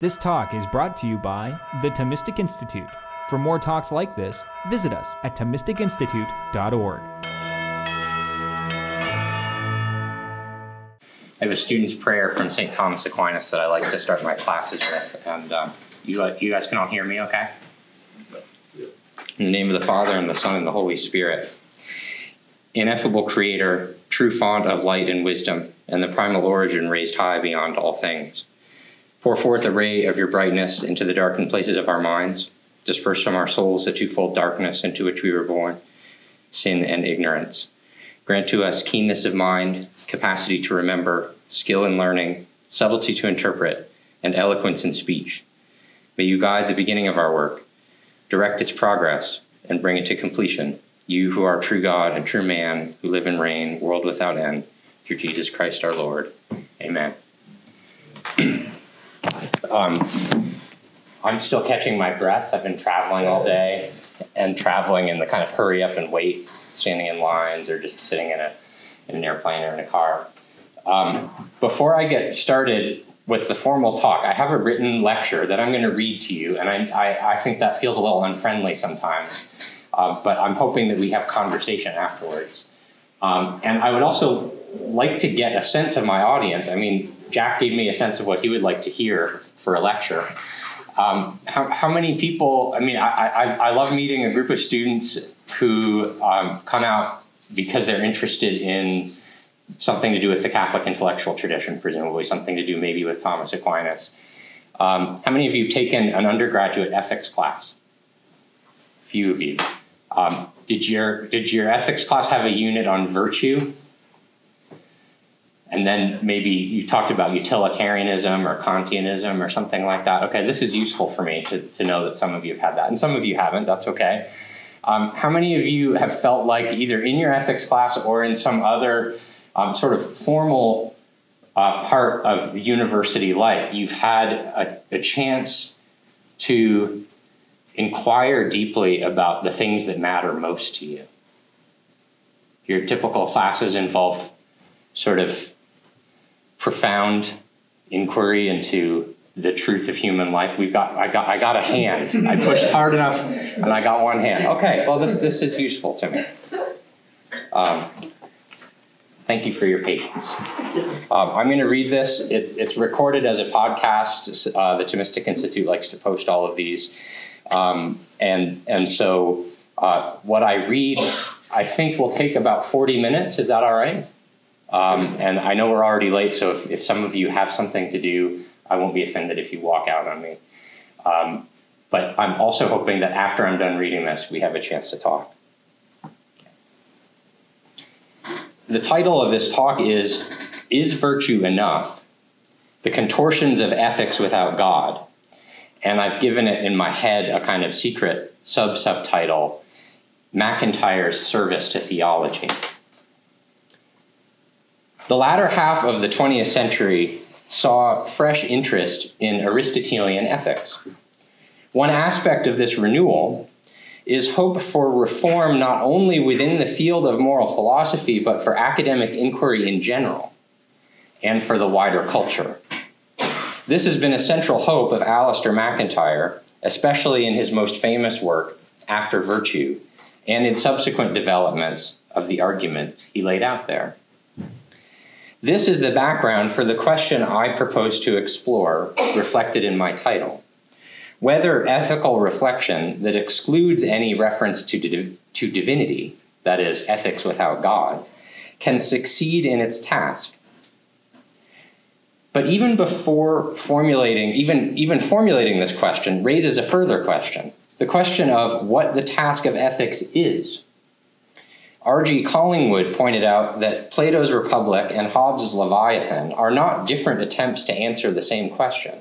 This talk is brought to you by the Thomistic Institute. For more talks like this, visit us at ThomisticInstitute.org. I have a student's prayer from St. Thomas Aquinas that I like to start my classes with. And uh, you, uh, you guys can all hear me okay? In the name of the Father, and the Son, and the Holy Spirit. Ineffable Creator, true font of light and wisdom, and the primal origin raised high beyond all things. Pour forth a ray of your brightness into the darkened places of our minds. Disperse from our souls the twofold darkness into which we were born, sin and ignorance. Grant to us keenness of mind, capacity to remember, skill in learning, subtlety to interpret, and eloquence in speech. May you guide the beginning of our work, direct its progress, and bring it to completion. You who are true God and true man, who live and reign, world without end, through Jesus Christ our Lord. Amen. Um, I'm still catching my breath. I've been traveling all day and traveling in the kind of hurry up and wait, standing in lines or just sitting in, a, in an airplane or in a car. Um, before I get started with the formal talk, I have a written lecture that I'm going to read to you, and I, I, I think that feels a little unfriendly sometimes, uh, but I'm hoping that we have conversation afterwards. Um, and I would also like to get a sense of my audience. I mean, Jack gave me a sense of what he would like to hear for a lecture. Um, how, how, many people? I mean, I, I, I, love meeting a group of students who um, come out because they're interested in something to do with the Catholic intellectual tradition, presumably something to do maybe with Thomas Aquinas. Um, how many of you have taken an undergraduate ethics class? A few of you. Um, did your did your ethics class have a unit on virtue? And then maybe you talked about utilitarianism or Kantianism or something like that. Okay, this is useful for me to, to know that some of you have had that, and some of you haven't. That's okay. Um, how many of you have felt like either in your ethics class or in some other um, sort of formal uh, part of university life, you've had a, a chance to inquire deeply about the things that matter most to you? Your typical classes involve sort of profound inquiry into the truth of human life. We've got I got I got a hand. I pushed hard enough and I got one hand. Okay, well this this is useful to me. Um, thank you for your patience. Um, I'm going to read this. It's, it's recorded as a podcast. Uh, the Thomistic Institute likes to post all of these, um, and and so uh, what I read, I think will take about 40 minutes. Is that all right? Um, and I know we're already late, so if, if some of you have something to do, I won't be offended if you walk out on me. Um, but I'm also hoping that after I'm done reading this, we have a chance to talk. The title of this talk is Is Virtue Enough? The Contortions of Ethics Without God. And I've given it in my head a kind of secret sub subtitle MacIntyre's Service to Theology. The latter half of the 20th century saw fresh interest in Aristotelian ethics. One aspect of this renewal is hope for reform not only within the field of moral philosophy, but for academic inquiry in general and for the wider culture. This has been a central hope of Alasdair MacIntyre, especially in his most famous work, After Virtue, and in subsequent developments of the argument he laid out there. This is the background for the question I propose to explore, reflected in my title. Whether ethical reflection that excludes any reference to, to divinity, that is, ethics without God, can succeed in its task. But even before formulating, even, even formulating this question raises a further question the question of what the task of ethics is. R.G. Collingwood pointed out that Plato's Republic and Hobbes' Leviathan are not different attempts to answer the same question.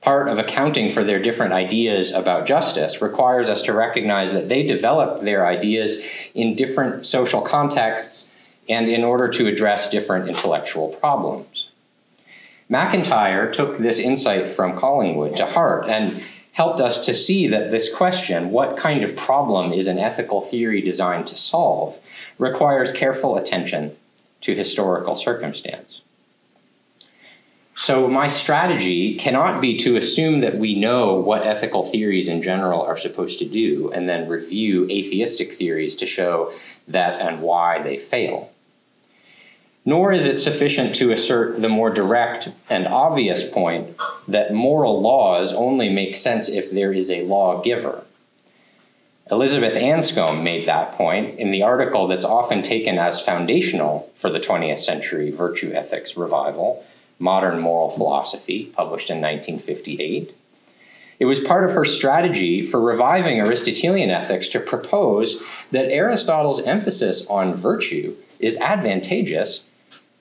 Part of accounting for their different ideas about justice requires us to recognize that they developed their ideas in different social contexts and in order to address different intellectual problems. MacIntyre took this insight from Collingwood to heart and helped us to see that this question, what kind of problem is an ethical theory designed to solve, requires careful attention to historical circumstance. So, my strategy cannot be to assume that we know what ethical theories in general are supposed to do and then review atheistic theories to show that and why they fail. Nor is it sufficient to assert the more direct and obvious point that moral laws only make sense if there is a lawgiver. Elizabeth Anscombe made that point in the article that's often taken as foundational for the 20th century virtue ethics revival Modern Moral Philosophy, published in 1958. It was part of her strategy for reviving Aristotelian ethics to propose that Aristotle's emphasis on virtue is advantageous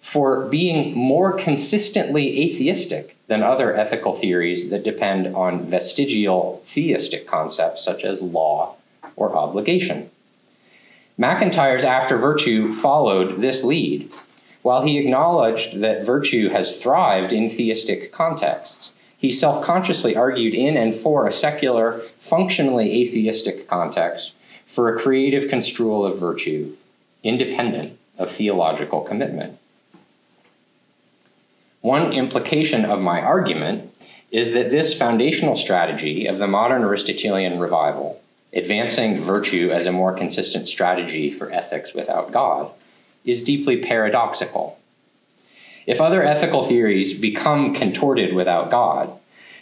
for being more consistently atheistic than other ethical theories that depend on vestigial theistic concepts such as law or obligation. MacIntyre's After Virtue followed this lead while he acknowledged that virtue has thrived in theistic contexts, he self consciously argued in and for a secular, functionally atheistic context for a creative construal of virtue, independent of theological commitment. One implication of my argument is that this foundational strategy of the modern Aristotelian revival, advancing virtue as a more consistent strategy for ethics without God, is deeply paradoxical. If other ethical theories become contorted without God,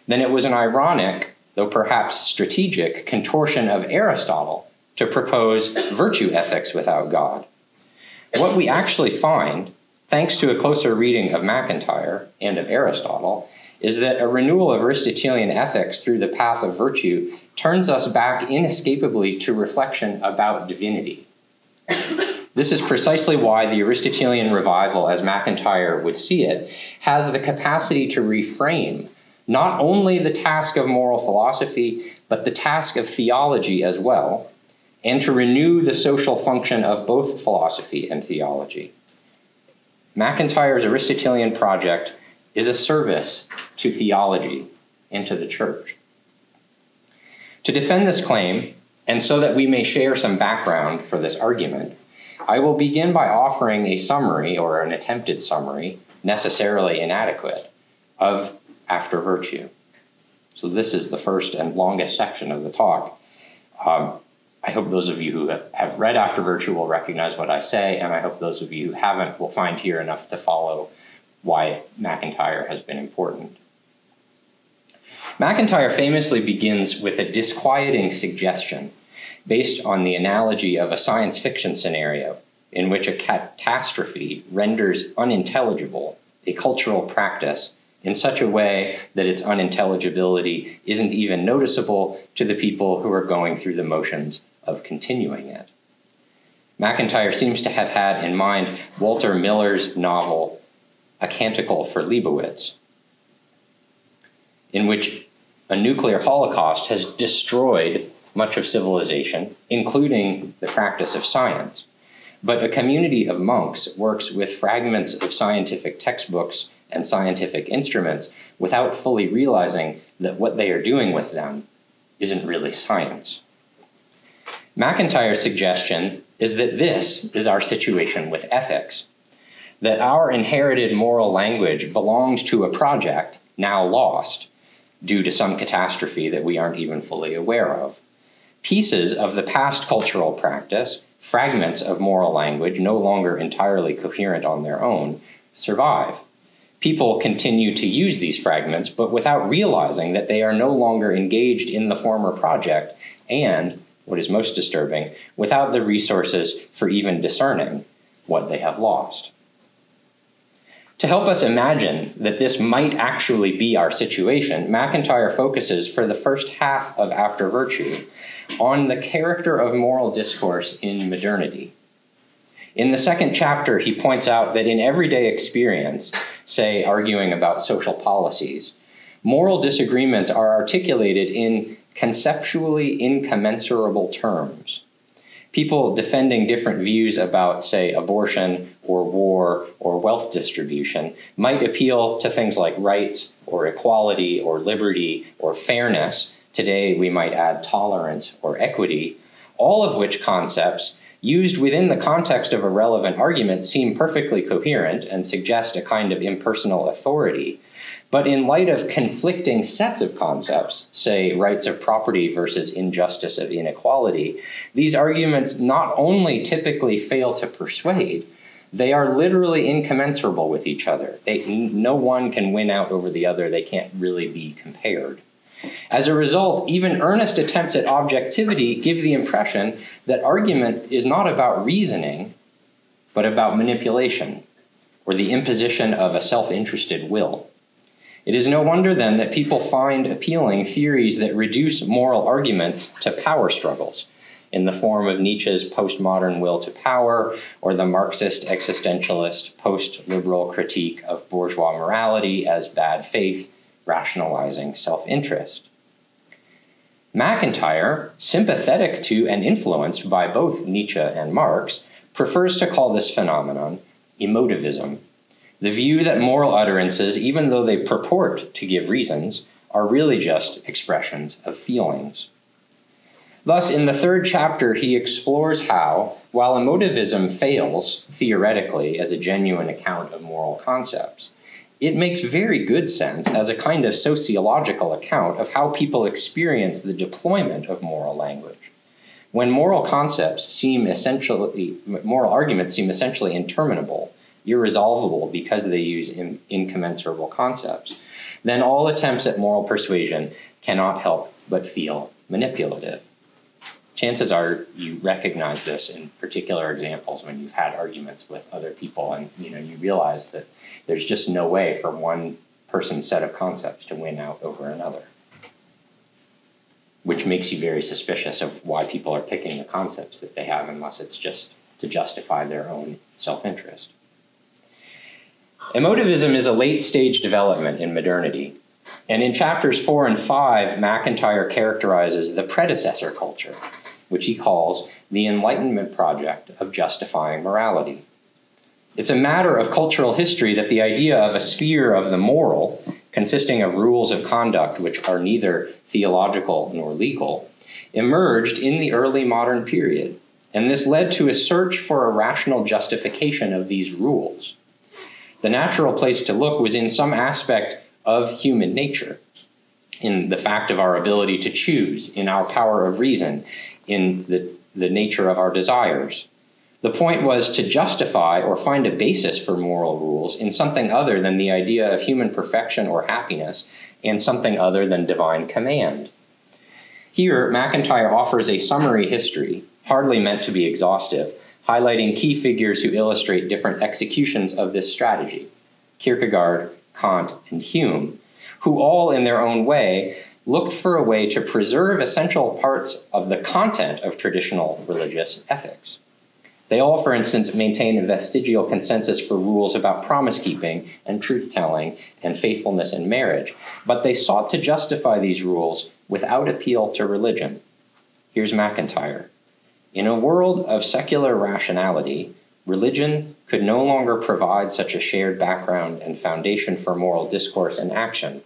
then it was an ironic, though perhaps strategic, contortion of Aristotle to propose virtue ethics without God. What we actually find, thanks to a closer reading of MacIntyre and of Aristotle, is that a renewal of Aristotelian ethics through the path of virtue turns us back inescapably to reflection about divinity. This is precisely why the Aristotelian revival, as MacIntyre would see it, has the capacity to reframe not only the task of moral philosophy, but the task of theology as well, and to renew the social function of both philosophy and theology. MacIntyre's Aristotelian project is a service to theology and to the church. To defend this claim, and so that we may share some background for this argument, I will begin by offering a summary or an attempted summary, necessarily inadequate, of After Virtue. So, this is the first and longest section of the talk. Um, I hope those of you who have read After Virtue will recognize what I say, and I hope those of you who haven't will find here enough to follow why MacIntyre has been important. MacIntyre famously begins with a disquieting suggestion based on the analogy of a science fiction scenario in which a catastrophe renders unintelligible a cultural practice in such a way that its unintelligibility isn't even noticeable to the people who are going through the motions of continuing it. MacIntyre seems to have had in mind Walter Miller's novel, A Canticle for Leibowitz, in which a nuclear holocaust has destroyed much of civilization, including the practice of science. But a community of monks works with fragments of scientific textbooks and scientific instruments without fully realizing that what they are doing with them isn't really science. MacIntyre's suggestion is that this is our situation with ethics, that our inherited moral language belonged to a project now lost due to some catastrophe that we aren't even fully aware of pieces of the past cultural practice, fragments of moral language no longer entirely coherent on their own, survive. People continue to use these fragments, but without realizing that they are no longer engaged in the former project, and, what is most disturbing, without the resources for even discerning what they have lost. To help us imagine that this might actually be our situation, MacIntyre focuses for the first half of After Virtue on the character of moral discourse in modernity. In the second chapter, he points out that in everyday experience, say arguing about social policies, moral disagreements are articulated in conceptually incommensurable terms people defending different views about, say, abortion or war or wealth distribution might appeal to things like rights or equality or liberty or fairness. Today, we might add tolerance or equity, all of which concepts, used within the context of a relevant argument, seem perfectly coherent and suggest a kind of impersonal authority. But in light of conflicting sets of concepts, say rights of property versus injustice of inequality, these arguments not only typically fail to persuade, they are literally incommensurable with each other. They, no one can win out over the other, they can't really be compared. As a result, even earnest attempts at objectivity give the impression that argument is not about reasoning, but about manipulation, or the imposition of a self interested will. It is no wonder then that people find appealing theories that reduce moral arguments to power struggles in the form of Nietzsche's postmodern will to power or the Marxist existentialist post liberal critique of bourgeois morality as bad faith, rationalizing self interest. MacIntyre, sympathetic to and influenced by both Nietzsche and Marx, prefers to call this phenomenon emotivism the view that moral utterances, even though they purport to give reasons, are really just expressions of feelings. Thus, in the third chapter, he explores how, while emotivism fails theoretically as a genuine account of moral concepts, it makes very good sense as a kind of sociological account of how people experience the deployment of moral language. When moral concepts seem essentially, moral arguments seem essentially interminable, irresolvable because they use in, incommensurable concepts, then all attempts at moral persuasion cannot help but feel manipulative. Chances are you recognize this in particular examples when you've had arguments with other people and you know you realize that there's just no way for one person's set of concepts to win out over another. Which makes you very suspicious of why people are picking the concepts that they have unless it's just to justify their own self interest. Emotivism is a late stage development in modernity. And in chapters four and five, MacIntyre characterizes the predecessor culture, which he calls the Enlightenment project of justifying morality. It's a matter of cultural history that the idea of a sphere of the moral, consisting of rules of conduct which are neither theological nor legal, emerged in the early modern period. And this led to a search for a rational justification of these rules the natural place to look was in some aspect of human nature, in the fact of our ability to choose, in our power of reason, in the, the nature of our desires. The point was to justify or find a basis for moral rules in something other than the idea of human perfection or happiness and something other than divine command. Here, MacIntyre offers a summary history, hardly meant to be exhaustive, highlighting key figures who illustrate different executions of this strategy Kierkegaard, Kant, and Hume, who all in their own way looked for a way to preserve essential parts of the content of traditional religious ethics. They all, for instance, maintain a vestigial consensus for rules about promise keeping and truth telling and faithfulness in marriage, but they sought to justify these rules without appeal to religion. Here's MacIntyre. In a world of secular rationality, religion could no longer provide such a shared background and foundation for moral discourse and action.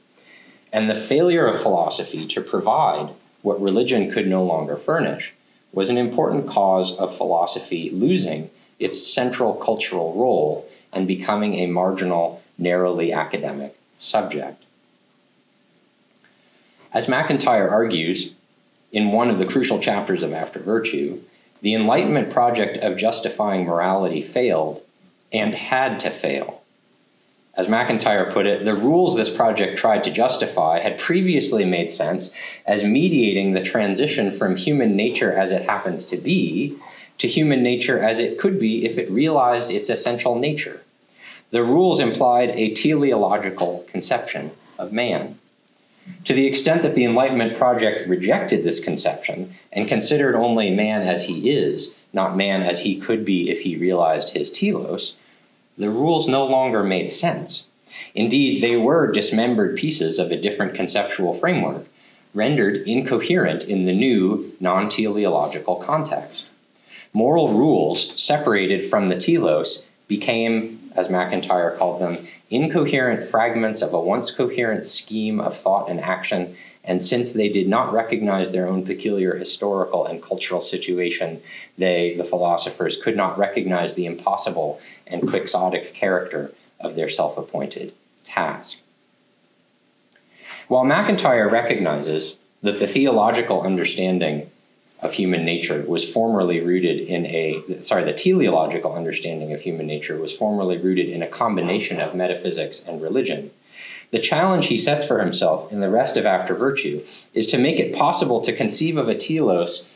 And the failure of philosophy to provide what religion could no longer furnish was an important cause of philosophy losing its central cultural role and becoming a marginal, narrowly academic subject. As MacIntyre argues in one of the crucial chapters of After Virtue, the Enlightenment project of justifying morality failed and had to fail. As MacIntyre put it, the rules this project tried to justify had previously made sense as mediating the transition from human nature as it happens to be to human nature as it could be if it realized its essential nature. The rules implied a teleological conception of man. To the extent that the Enlightenment project rejected this conception and considered only man as he is, not man as he could be if he realized his telos, the rules no longer made sense. Indeed, they were dismembered pieces of a different conceptual framework, rendered incoherent in the new non teleological context. Moral rules separated from the telos became as MacIntyre called them, incoherent fragments of a once coherent scheme of thought and action. And since they did not recognize their own peculiar historical and cultural situation, they, the philosophers, could not recognize the impossible and quixotic character of their self appointed task. While MacIntyre recognizes that the theological understanding of human nature was formerly rooted in a sorry the teleological understanding of human nature was formerly rooted in a combination of metaphysics and religion. The challenge he sets for himself in the rest of after virtue is to make it possible to conceive of a telos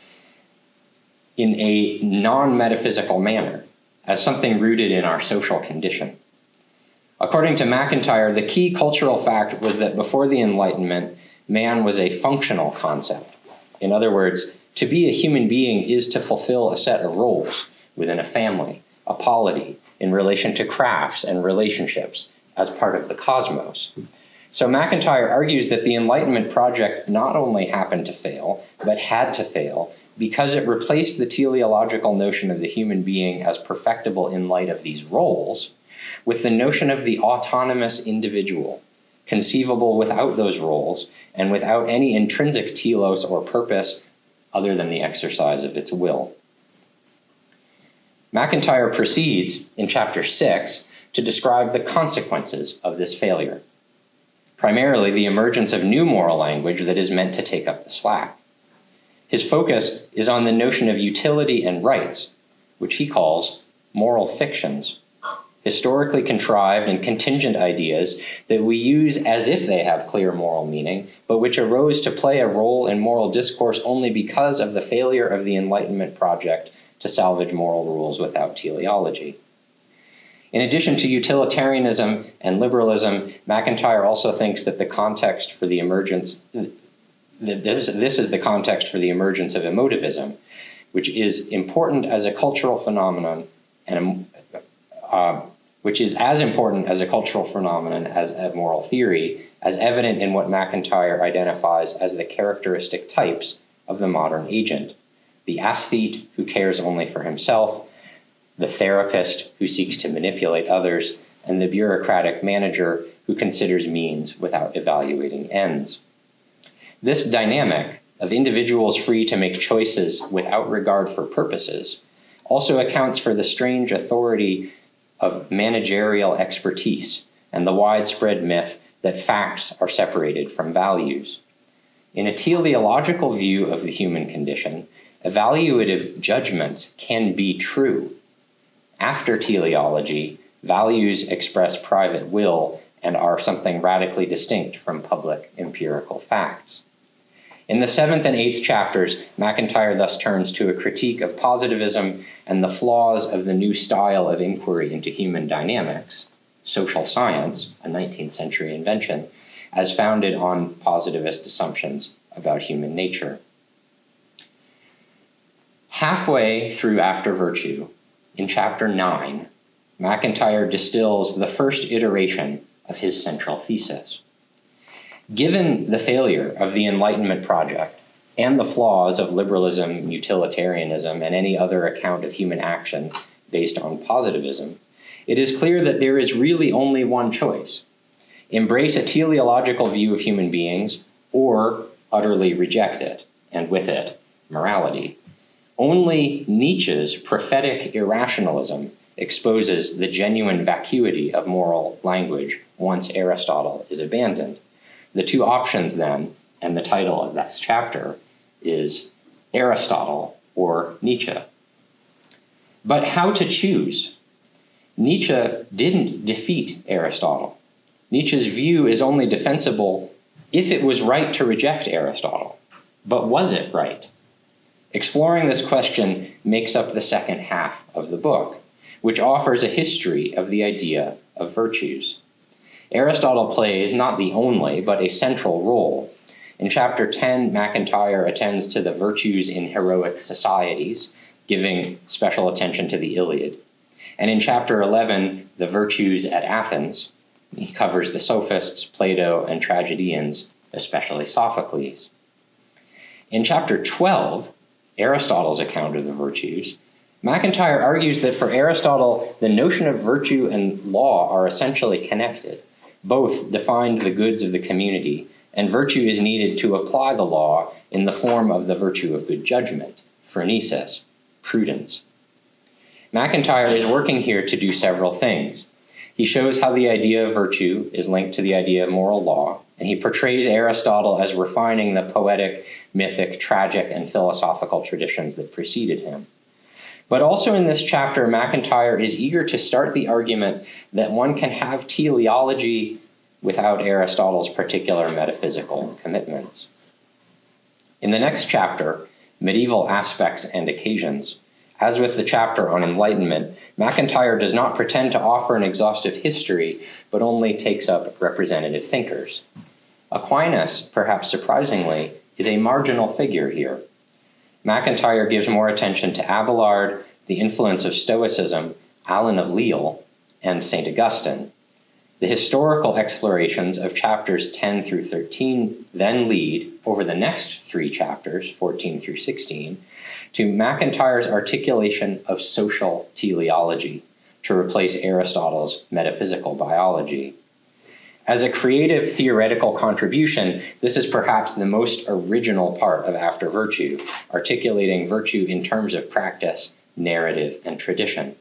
in a non-metaphysical manner as something rooted in our social condition. According to MacIntyre the key cultural fact was that before the enlightenment man was a functional concept. In other words to be a human being is to fulfill a set of roles within a family, a polity, in relation to crafts and relationships as part of the cosmos. So MacIntyre argues that the Enlightenment project not only happened to fail, but had to fail because it replaced the teleological notion of the human being as perfectible in light of these roles with the notion of the autonomous individual, conceivable without those roles and without any intrinsic telos or purpose other than the exercise of its will. MacIntyre proceeds in chapter 6 to describe the consequences of this failure, primarily the emergence of new moral language that is meant to take up the slack. His focus is on the notion of utility and rights, which he calls moral fictions historically contrived and contingent ideas that we use as if they have clear moral meaning, but which arose to play a role in moral discourse only because of the failure of the Enlightenment project to salvage moral rules without teleology. In addition to utilitarianism and liberalism, MacIntyre also thinks that the context for the emergence this, this is the context for the emergence of emotivism, which is important as a cultural phenomenon and uh, which is as important as a cultural phenomenon as a moral theory, as evident in what MacIntyre identifies as the characteristic types of the modern agent the aesthete who cares only for himself, the therapist who seeks to manipulate others, and the bureaucratic manager who considers means without evaluating ends. This dynamic of individuals free to make choices without regard for purposes also accounts for the strange authority of managerial expertise and the widespread myth that facts are separated from values. In a teleological view of the human condition, evaluative judgments can be true. After teleology, values express private will and are something radically distinct from public empirical facts. In the seventh and eighth chapters, MacIntyre thus turns to a critique of positivism and the flaws of the new style of inquiry into human dynamics, social science, a 19th century invention, as founded on positivist assumptions about human nature. Halfway through After Virtue, in chapter 9, MacIntyre distills the first iteration of his central thesis. Given the failure of the Enlightenment project and the flaws of liberalism, utilitarianism, and any other account of human action based on positivism, it is clear that there is really only one choice embrace a teleological view of human beings or utterly reject it, and with it, morality. Only Nietzsche's prophetic irrationalism exposes the genuine vacuity of moral language once Aristotle is abandoned. The two options, then, and the title of this chapter is Aristotle or Nietzsche. But how to choose? Nietzsche didn't defeat Aristotle. Nietzsche's view is only defensible if it was right to reject Aristotle. But was it right? Exploring this question makes up the second half of the book, which offers a history of the idea of virtues. Aristotle plays not the only, but a central role. In chapter 10, MacIntyre attends to the virtues in heroic societies, giving special attention to the Iliad. And in chapter 11, the virtues at Athens, he covers the sophists, Plato, and tragedians, especially Sophocles. In chapter 12, Aristotle's account of the virtues, MacIntyre argues that for Aristotle, the notion of virtue and law are essentially connected. Both defined the goods of the community, and virtue is needed to apply the law in the form of the virtue of good judgment, phronesis, prudence. MacIntyre is working here to do several things. He shows how the idea of virtue is linked to the idea of moral law and he portrays Aristotle as refining the poetic, mythic, tragic, and philosophical traditions that preceded him. But also in this chapter, MacIntyre is eager to start the argument that one can have teleology without Aristotle's particular metaphysical commitments. In the next chapter, Medieval Aspects and Occasions, as with the chapter on enlightenment, MacIntyre does not pretend to offer an exhaustive history, but only takes up representative thinkers. Aquinas, perhaps surprisingly, is a marginal figure here. MacIntyre gives more attention to Abelard, the influence of Stoicism, Alan of Lille, and St. Augustine. The historical explorations of chapters 10 through 13 then lead, over the next three chapters, 14 through 16, to MacIntyre's articulation of social teleology to replace Aristotle's metaphysical biology. As a creative theoretical contribution, this is perhaps the most original part of After Virtue, articulating virtue in terms of practice, narrative, and tradition.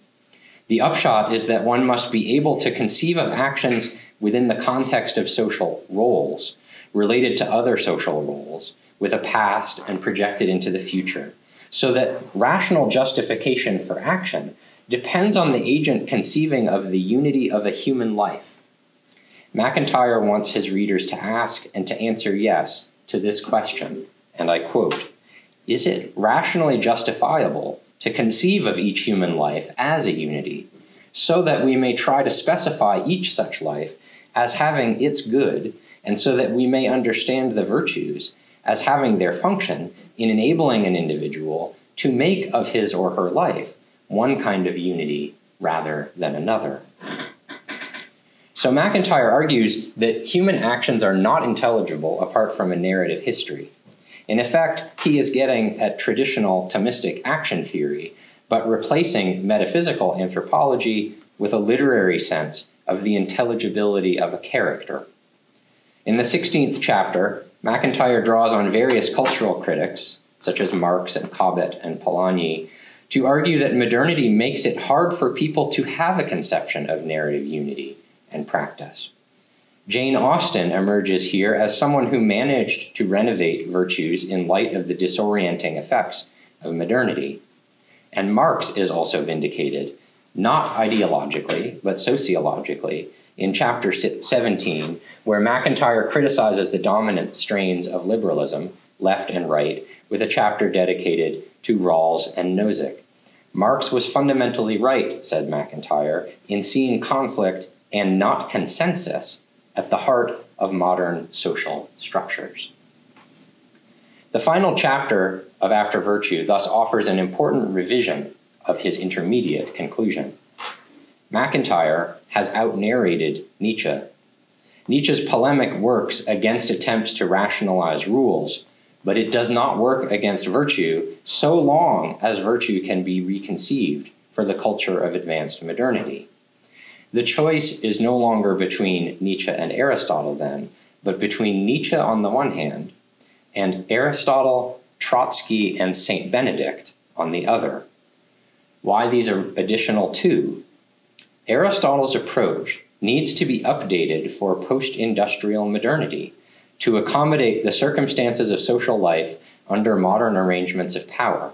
The upshot is that one must be able to conceive of actions within the context of social roles, related to other social roles, with a past and projected into the future, so that rational justification for action depends on the agent conceiving of the unity of a human life MacIntyre wants his readers to ask and to answer yes to this question, and I quote Is it rationally justifiable to conceive of each human life as a unity, so that we may try to specify each such life as having its good, and so that we may understand the virtues as having their function in enabling an individual to make of his or her life one kind of unity rather than another? So MacIntyre argues that human actions are not intelligible apart from a narrative history. In effect, he is getting at traditional Thomistic action theory, but replacing metaphysical anthropology with a literary sense of the intelligibility of a character. In the 16th chapter, MacIntyre draws on various cultural critics, such as Marx and Cobbett and Polanyi, to argue that modernity makes it hard for people to have a conception of narrative unity and practice. Jane Austen emerges here as someone who managed to renovate virtues in light of the disorienting effects of modernity. And Marx is also vindicated, not ideologically, but sociologically, in chapter 17, where MacIntyre criticizes the dominant strains of liberalism, left and right, with a chapter dedicated to Rawls and Nozick. Marx was fundamentally right, said MacIntyre, in seeing conflict and not consensus at the heart of modern social structures. The final chapter of After Virtue thus offers an important revision of his intermediate conclusion. MacIntyre has outnarrated Nietzsche. Nietzsche's polemic works against attempts to rationalize rules, but it does not work against virtue so long as virtue can be reconceived for the culture of advanced modernity. The choice is no longer between Nietzsche and Aristotle, then, but between Nietzsche on the one hand and Aristotle, Trotsky, and St. Benedict on the other. Why these are additional two? Aristotle's approach needs to be updated for post industrial modernity to accommodate the circumstances of social life under modern arrangements of power.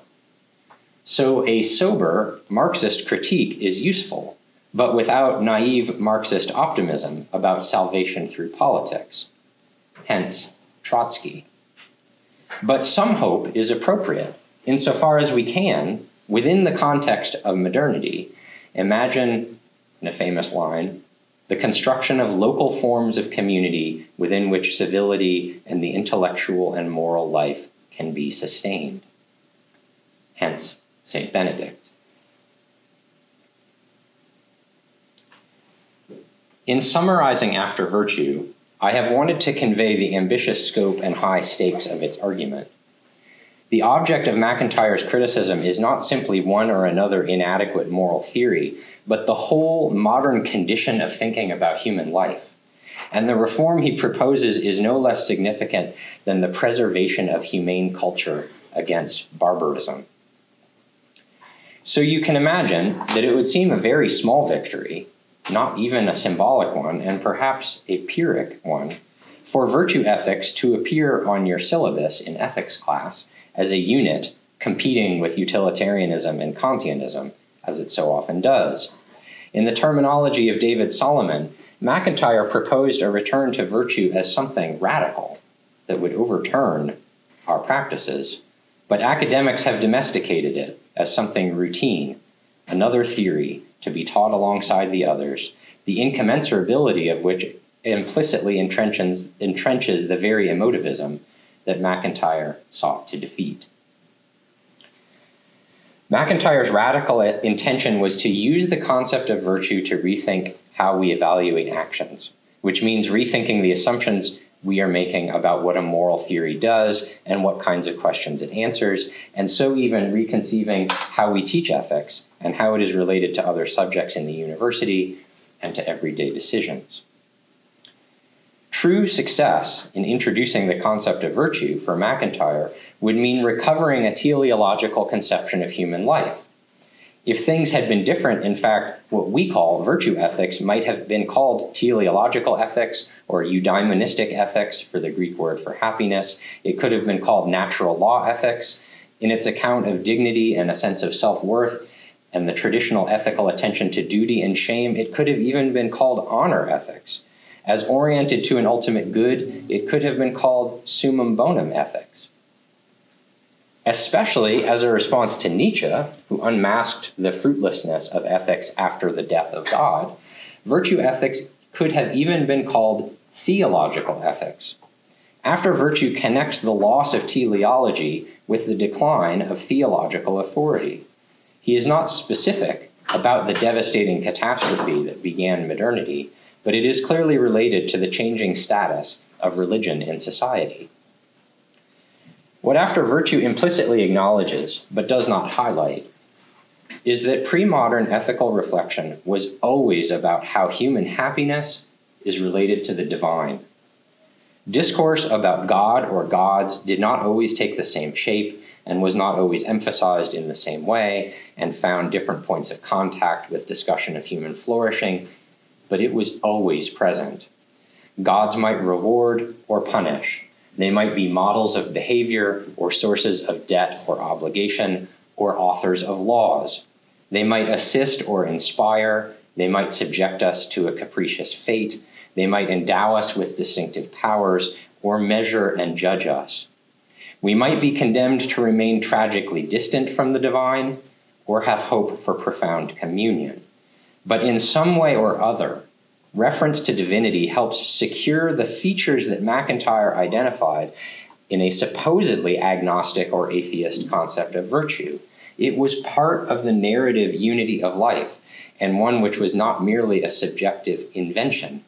So, a sober Marxist critique is useful but without naive Marxist optimism about salvation through politics. Hence, Trotsky. But some hope is appropriate, insofar as we can, within the context of modernity, imagine, in a famous line, the construction of local forms of community within which civility and the intellectual and moral life can be sustained. Hence, St. Benedict. In summarizing After Virtue, I have wanted to convey the ambitious scope and high stakes of its argument. The object of MacIntyre's criticism is not simply one or another inadequate moral theory, but the whole modern condition of thinking about human life. And the reform he proposes is no less significant than the preservation of humane culture against barbarism. So you can imagine that it would seem a very small victory not even a symbolic one, and perhaps a pyrrhic one, for virtue ethics to appear on your syllabus in ethics class as a unit competing with utilitarianism and Kantianism, as it so often does. In the terminology of David Solomon, MacIntyre proposed a return to virtue as something radical that would overturn our practices, but academics have domesticated it as something routine, another theory to be taught alongside the others, the incommensurability of which implicitly entrenches, entrenches the very emotivism that MacIntyre sought to defeat. MacIntyre's radical intention was to use the concept of virtue to rethink how we evaluate actions, which means rethinking the assumptions we are making about what a moral theory does and what kinds of questions it answers, and so even reconceiving how we teach ethics and how it is related to other subjects in the university and to everyday decisions. True success in introducing the concept of virtue for MacIntyre would mean recovering a teleological conception of human life. If things had been different, in fact, what we call virtue ethics might have been called teleological ethics or eudaimonistic ethics for the Greek word for happiness. It could have been called natural law ethics. In its account of dignity and a sense of self worth and the traditional ethical attention to duty and shame, it could have even been called honor ethics. As oriented to an ultimate good, it could have been called summum bonum ethics. Especially as a response to Nietzsche, who unmasked the fruitlessness of ethics after the death of God, virtue ethics could have even been called theological ethics. After virtue connects the loss of teleology with the decline of theological authority. He is not specific about the devastating catastrophe that began modernity, but it is clearly related to the changing status of religion in society. What After Virtue implicitly acknowledges, but does not highlight, is that pre modern ethical reflection was always about how human happiness is related to the divine. Discourse about God or gods did not always take the same shape and was not always emphasized in the same way and found different points of contact with discussion of human flourishing but it was always present. Gods might reward or punish. They might be models of behavior or sources of debt or obligation or authors of laws. They might assist or inspire. They might subject us to a capricious fate. They might endow us with distinctive powers or measure and judge us. We might be condemned to remain tragically distant from the divine or have hope for profound communion. But in some way or other, reference to divinity helps secure the features that MacIntyre identified in a supposedly agnostic or atheist concept of virtue. It was part of the narrative unity of life, and one which was not merely a subjective invention.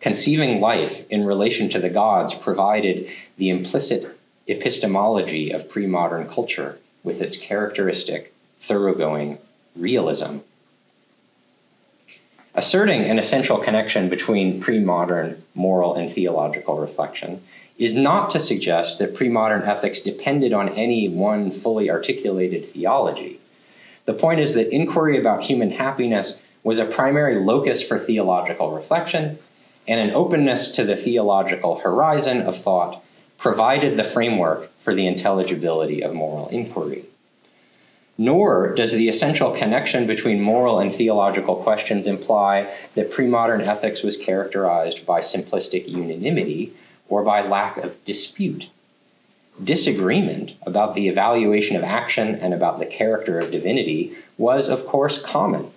Conceiving life in relation to the gods provided the implicit epistemology of pre modern culture with its characteristic, thoroughgoing realism. Asserting an essential connection between pre modern moral and theological reflection is not to suggest that pre modern ethics depended on any one fully articulated theology. The point is that inquiry about human happiness was a primary locus for theological reflection, and an openness to the theological horizon of thought provided the framework for the intelligibility of moral inquiry. Nor does the essential connection between moral and theological questions imply that pre modern ethics was characterized by simplistic unanimity or by lack of dispute. Disagreement about the evaluation of action and about the character of divinity was, of course, common.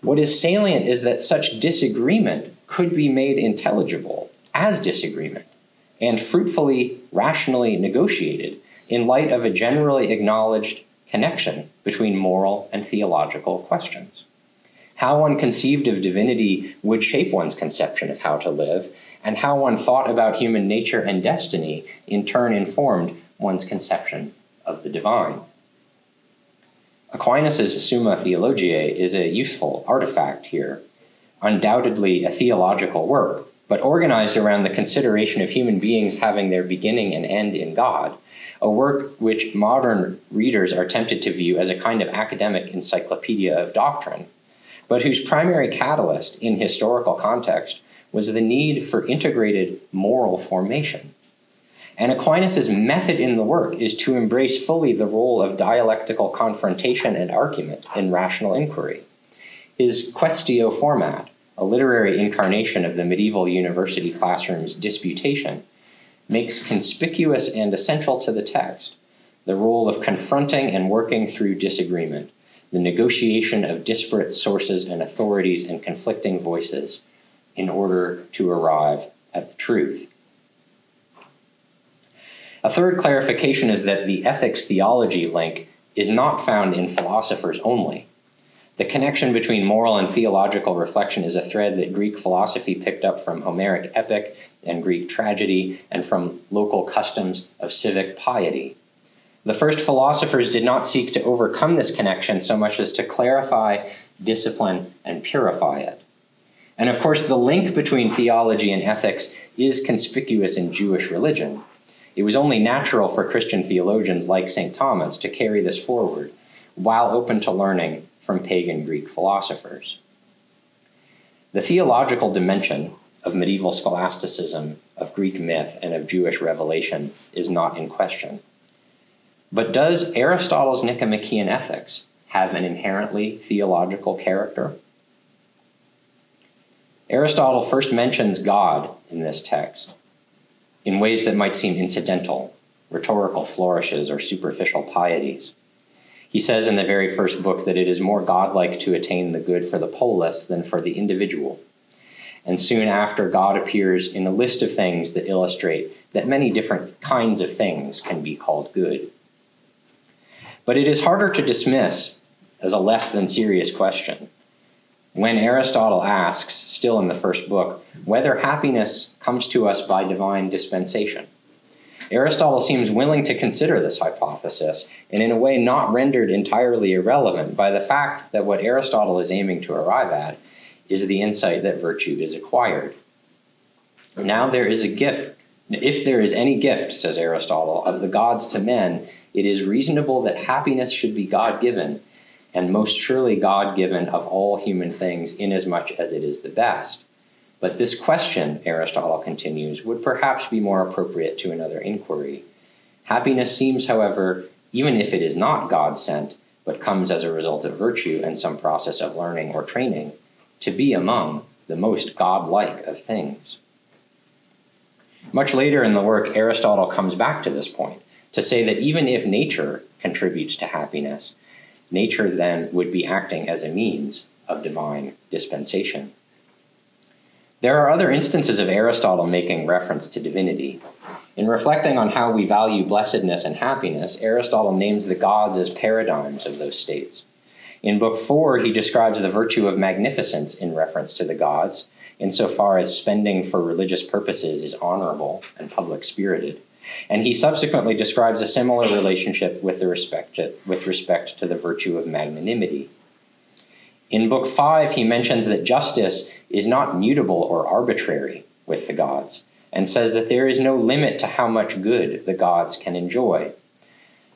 What is salient is that such disagreement could be made intelligible as disagreement and fruitfully, rationally negotiated in light of a generally acknowledged connection between moral and theological questions. How one conceived of divinity would shape one's conception of how to live, and how one thought about human nature and destiny in turn informed one's conception of the divine. Aquinas' Summa Theologiae is a useful artifact here, undoubtedly a theological work, but organized around the consideration of human beings having their beginning and end in God, a work which modern readers are tempted to view as a kind of academic encyclopedia of doctrine, but whose primary catalyst in historical context was the need for integrated moral formation. And Aquinas' method in the work is to embrace fully the role of dialectical confrontation and argument in rational inquiry. His questio format, a literary incarnation of the medieval university classroom's disputation, makes conspicuous and essential to the text the role of confronting and working through disagreement, the negotiation of disparate sources and authorities and conflicting voices in order to arrive at the truth. A third clarification is that the ethics theology link is not found in philosophers only. The connection between moral and theological reflection is a thread that Greek philosophy picked up from Homeric epic and Greek tragedy and from local customs of civic piety. The first philosophers did not seek to overcome this connection so much as to clarify, discipline, and purify it. And of course, the link between theology and ethics is conspicuous in Jewish religion. It was only natural for Christian theologians like St. Thomas to carry this forward, while open to learning from pagan Greek philosophers. The theological dimension of medieval scholasticism, of Greek myth, and of Jewish revelation is not in question. But does Aristotle's Nicomachean Ethics have an inherently theological character? Aristotle first mentions God in this text in ways that might seem incidental, rhetorical flourishes, or superficial pieties. He says in the very first book that it is more godlike to attain the good for the polis than for the individual. And soon after, God appears in a list of things that illustrate that many different kinds of things can be called good. But it is harder to dismiss as a less than serious question. When Aristotle asks, still in the first book, whether happiness comes to us by divine dispensation. Aristotle seems willing to consider this hypothesis, and in a way not rendered entirely irrelevant by the fact that what Aristotle is aiming to arrive at is the insight that virtue is acquired. Now there is a gift. If there is any gift, says Aristotle, of the gods to men, it is reasonable that happiness should be God given, and most surely God given of all human things, inasmuch as it is the best. But this question, Aristotle continues, would perhaps be more appropriate to another inquiry. Happiness seems, however, even if it is not God sent, but comes as a result of virtue and some process of learning or training, to be among the most God-like of things. Much later in the work, Aristotle comes back to this point to say that even if nature contributes to happiness, nature then would be acting as a means of divine dispensation. There are other instances of Aristotle making reference to divinity. In reflecting on how we value blessedness and happiness, Aristotle names the gods as paradigms of those states. In Book 4, he describes the virtue of magnificence in reference to the gods, insofar as spending for religious purposes is honorable and public spirited. And he subsequently describes a similar relationship with, respect to, with respect to the virtue of magnanimity. In Book 5, he mentions that justice is not mutable or arbitrary with the gods, and says that there is no limit to how much good the gods can enjoy.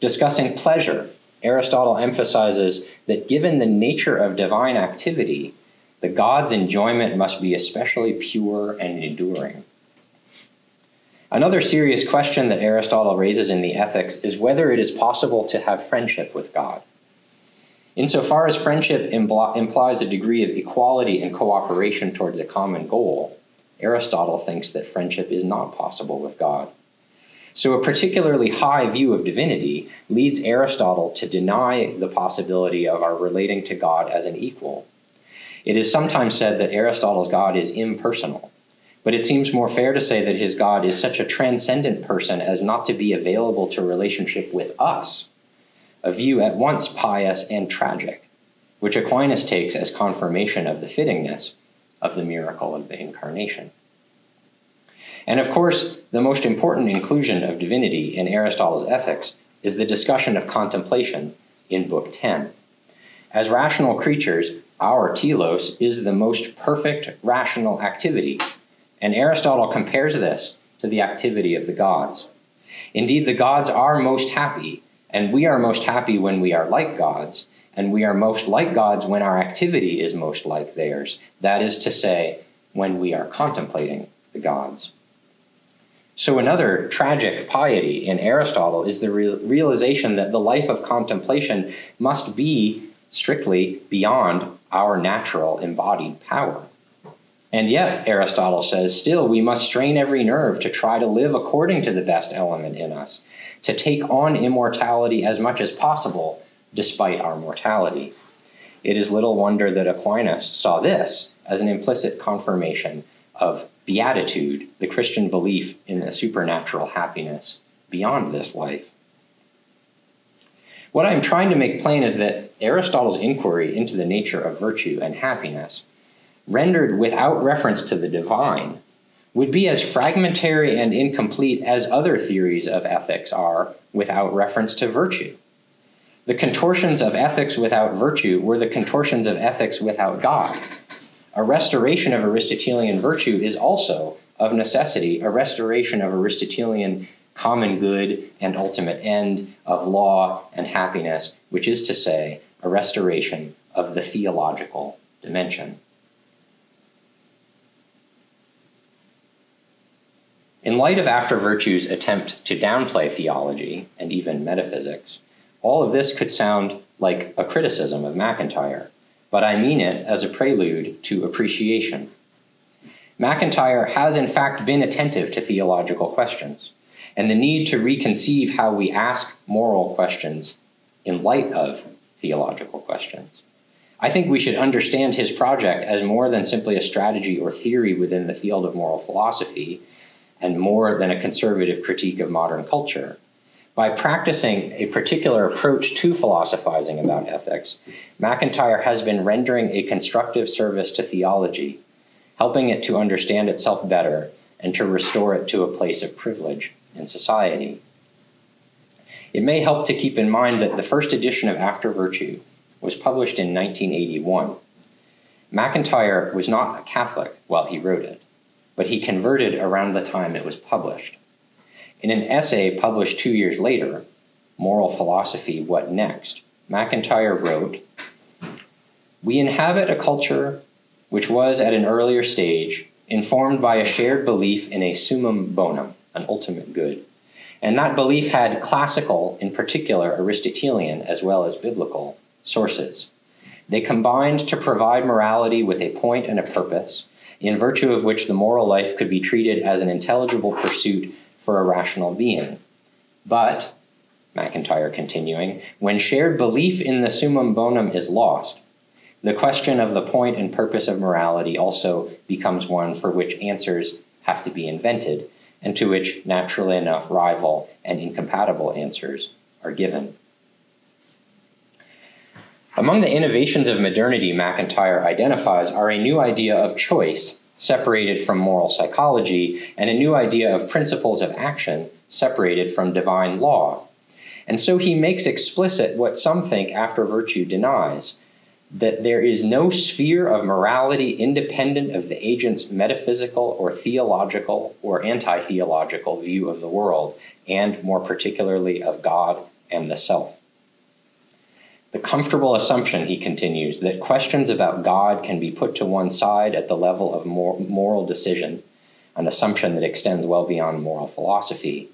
Discussing pleasure, Aristotle emphasizes that given the nature of divine activity, the gods' enjoyment must be especially pure and enduring. Another serious question that Aristotle raises in the Ethics is whether it is possible to have friendship with God. Insofar as friendship impl- implies a degree of equality and cooperation towards a common goal, Aristotle thinks that friendship is not possible with God. So, a particularly high view of divinity leads Aristotle to deny the possibility of our relating to God as an equal. It is sometimes said that Aristotle's God is impersonal, but it seems more fair to say that his God is such a transcendent person as not to be available to relationship with us, a view at once pious and tragic, which Aquinas takes as confirmation of the fittingness of the miracle of the Incarnation. And of course, the most important inclusion of divinity in Aristotle's Ethics is the discussion of contemplation in Book 10. As rational creatures, our telos is the most perfect rational activity and Aristotle compares this to the activity of the gods. Indeed, the gods are most happy, and we are most happy when we are like gods, and we are most like gods when our activity is most like theirs. That is to say, when we are contemplating the gods. So, another tragic piety in Aristotle is the re- realization that the life of contemplation must be strictly beyond our natural embodied power. And yet, Aristotle says, still we must strain every nerve to try to live according to the best element in us, to take on immortality as much as possible despite our mortality. It is little wonder that Aquinas saw this as an implicit confirmation of beatitude, the Christian belief in a supernatural happiness beyond this life. What I'm trying to make plain is that Aristotle's inquiry into the nature of virtue and happiness rendered without reference to the divine, would be as fragmentary and incomplete as other theories of ethics are without reference to virtue. The contortions of ethics without virtue were the contortions of ethics without God. A restoration of Aristotelian virtue is also, of necessity, a restoration of Aristotelian common good and ultimate end of law and happiness, which is to say, a restoration of the theological dimension. In light of After Virtue's attempt to downplay theology and even metaphysics, all of this could sound like a criticism of MacIntyre, but I mean it as a prelude to appreciation. MacIntyre has in fact been attentive to theological questions and the need to reconceive how we ask moral questions in light of theological questions. I think we should understand his project as more than simply a strategy or theory within the field of moral philosophy and more than a conservative critique of modern culture. By practicing a particular approach to philosophizing about ethics, MacIntyre has been rendering a constructive service to theology, helping it to understand itself better and to restore it to a place of privilege in society. It may help to keep in mind that the first edition of After Virtue was published in 1981. MacIntyre was not a Catholic while he wrote it but he converted around the time it was published. In an essay published two years later, Moral Philosophy What Next? MacIntyre wrote We inhabit a culture which was at an earlier stage informed by a shared belief in a summum bonum, an ultimate good. And that belief had classical, in particular Aristotelian, as well as biblical, sources. They combined to provide morality with a point and a purpose, in virtue of which the moral life could be treated as an intelligible pursuit for a rational being. But, MacIntyre continuing, when shared belief in the summum bonum is lost, the question of the point and purpose of morality also becomes one for which answers have to be invented, and to which, naturally enough, rival and incompatible answers are given. Among the innovations of modernity MacIntyre identifies are a new idea of choice separated from moral psychology and a new idea of principles of action separated from divine law. And so he makes explicit what some think after virtue denies that there is no sphere of morality independent of the agent's metaphysical or theological or anti theological view of the world, and more particularly of God and the self. The comfortable assumption, he continues, that questions about God can be put to one side at the level of moral decision, an assumption that extends well beyond moral philosophy,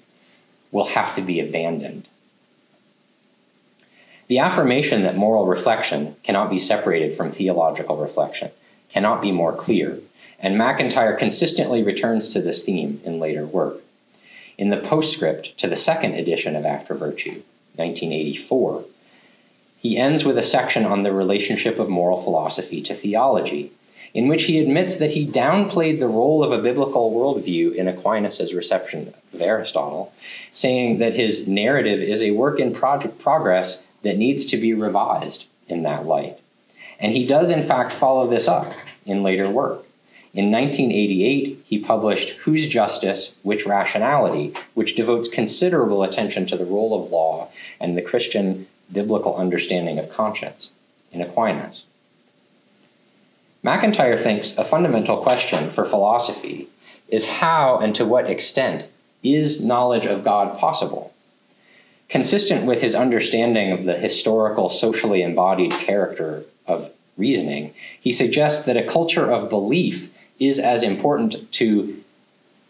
will have to be abandoned. The affirmation that moral reflection cannot be separated from theological reflection cannot be more clear, and MacIntyre consistently returns to this theme in later work. In the postscript to the second edition of After Virtue, 1984, he ends with a section on the relationship of moral philosophy to theology, in which he admits that he downplayed the role of a biblical worldview in Aquinas' reception of Aristotle, saying that his narrative is a work in progress that needs to be revised in that light. And he does, in fact, follow this up in later work. In 1988, he published Whose Justice, Which Rationality, which devotes considerable attention to the role of law and the Christian biblical understanding of conscience in Aquinas. MacIntyre thinks a fundamental question for philosophy is how and to what extent is knowledge of God possible? Consistent with his understanding of the historical, socially embodied character of reasoning, he suggests that a culture of belief is as important to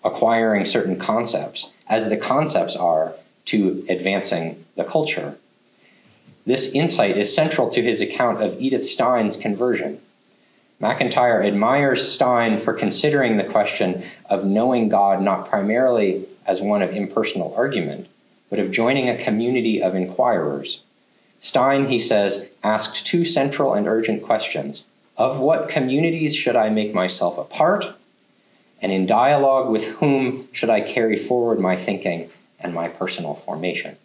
acquiring certain concepts as the concepts are to advancing the culture. This insight is central to his account of Edith Stein's conversion. MacIntyre admires Stein for considering the question of knowing God not primarily as one of impersonal argument, but of joining a community of inquirers. Stein, he says, asked two central and urgent questions Of what communities should I make myself a part? And in dialogue with whom should I carry forward my thinking and my personal formation?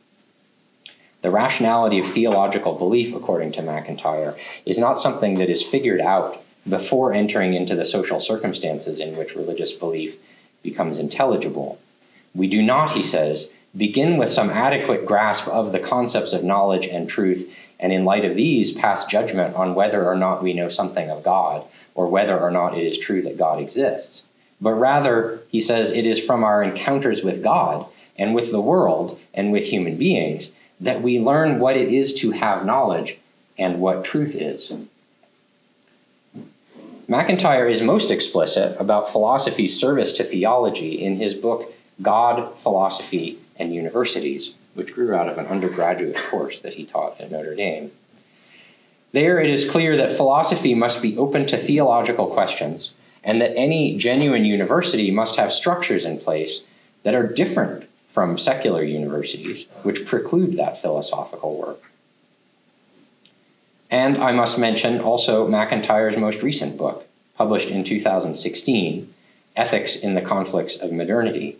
The rationality of theological belief, according to MacIntyre, is not something that is figured out before entering into the social circumstances in which religious belief becomes intelligible. We do not, he says, begin with some adequate grasp of the concepts of knowledge and truth, and in light of these, pass judgment on whether or not we know something of God, or whether or not it is true that God exists. But rather, he says, it is from our encounters with God and with the world and with human beings that we learn what it is to have knowledge and what truth is. MacIntyre is most explicit about philosophy's service to theology in his book God, Philosophy, and Universities, which grew out of an undergraduate course that he taught at Notre Dame. There it is clear that philosophy must be open to theological questions and that any genuine university must have structures in place that are different from secular universities, which preclude that philosophical work. And I must mention also MacIntyre's most recent book, published in 2016, Ethics in the Conflicts of Modernity.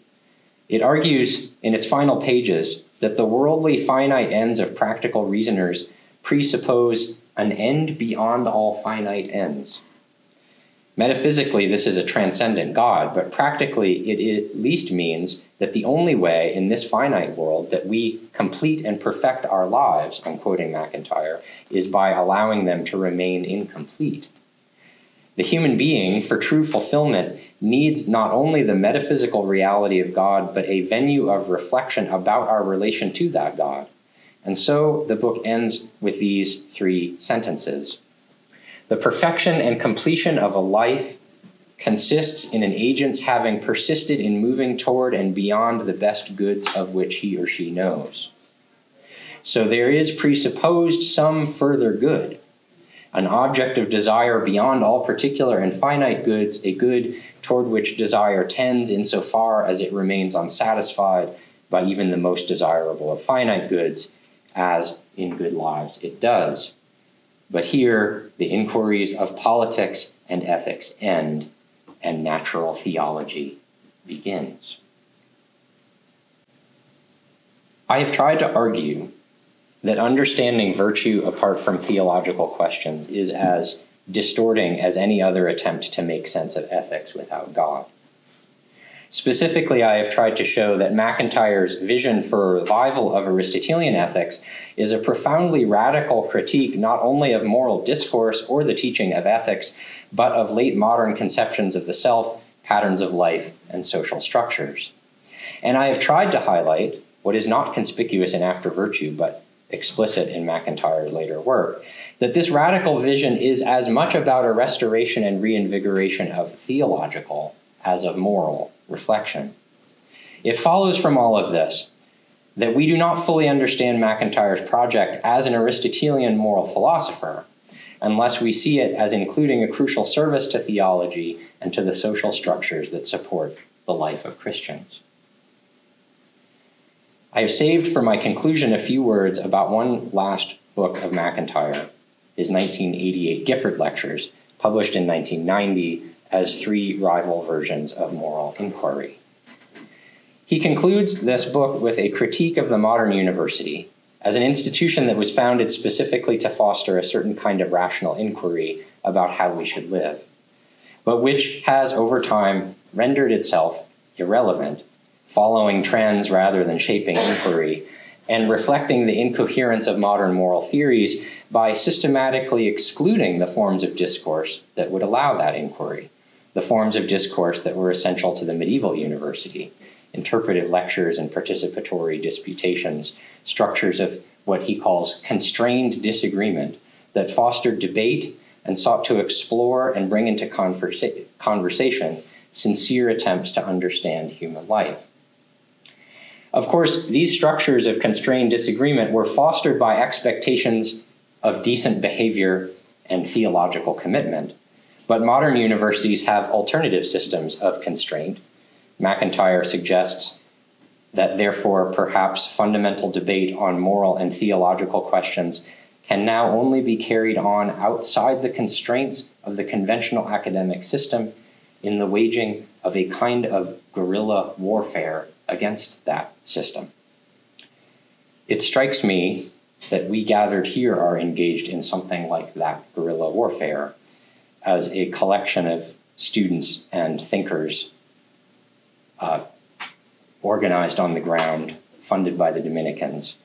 It argues in its final pages that the worldly finite ends of practical reasoners presuppose an end beyond all finite ends. Metaphysically, this is a transcendent God, but practically, it at least means that the only way in this finite world that we complete and perfect our lives, I'm quoting MacIntyre, is by allowing them to remain incomplete. The human being, for true fulfillment, needs not only the metaphysical reality of God, but a venue of reflection about our relation to that God. And so the book ends with these three sentences. The perfection and completion of a life consists in an agent's having persisted in moving toward and beyond the best goods of which he or she knows. So there is presupposed some further good, an object of desire beyond all particular and finite goods, a good toward which desire tends insofar as it remains unsatisfied by even the most desirable of finite goods, as in good lives it does. But here, the inquiries of politics and ethics end, and natural theology begins. I have tried to argue that understanding virtue apart from theological questions is as distorting as any other attempt to make sense of ethics without God. Specifically, I have tried to show that MacIntyre's vision for a revival of Aristotelian ethics is a profoundly radical critique not only of moral discourse or the teaching of ethics, but of late modern conceptions of the self, patterns of life, and social structures. And I have tried to highlight what is not conspicuous in After Virtue, but explicit in MacIntyre's later work, that this radical vision is as much about a restoration and reinvigoration of theological as of moral reflection. It follows from all of this that we do not fully understand MacIntyre's project as an Aristotelian moral philosopher unless we see it as including a crucial service to theology and to the social structures that support the life of Christians. I have saved for my conclusion a few words about one last book of MacIntyre, his 1988 Gifford Lectures, published in 1990 as three rival versions of moral inquiry. He concludes this book with a critique of the modern university as an institution that was founded specifically to foster a certain kind of rational inquiry about how we should live, but which has over time rendered itself irrelevant, following trends rather than shaping inquiry, and reflecting the incoherence of modern moral theories by systematically excluding the forms of discourse that would allow that inquiry the forms of discourse that were essential to the medieval university interpretive lectures and participatory disputations, structures of what he calls constrained disagreement that fostered debate and sought to explore and bring into conversa- conversation, sincere attempts to understand human life. Of course, these structures of constrained disagreement were fostered by expectations of decent behavior and theological commitment. But modern universities have alternative systems of constraint. MacIntyre suggests that therefore perhaps fundamental debate on moral and theological questions can now only be carried on outside the constraints of the conventional academic system in the waging of a kind of guerrilla warfare against that system. It strikes me that we gathered here are engaged in something like that guerrilla warfare as a collection of students and thinkers uh, organized on the ground, funded by the Dominicans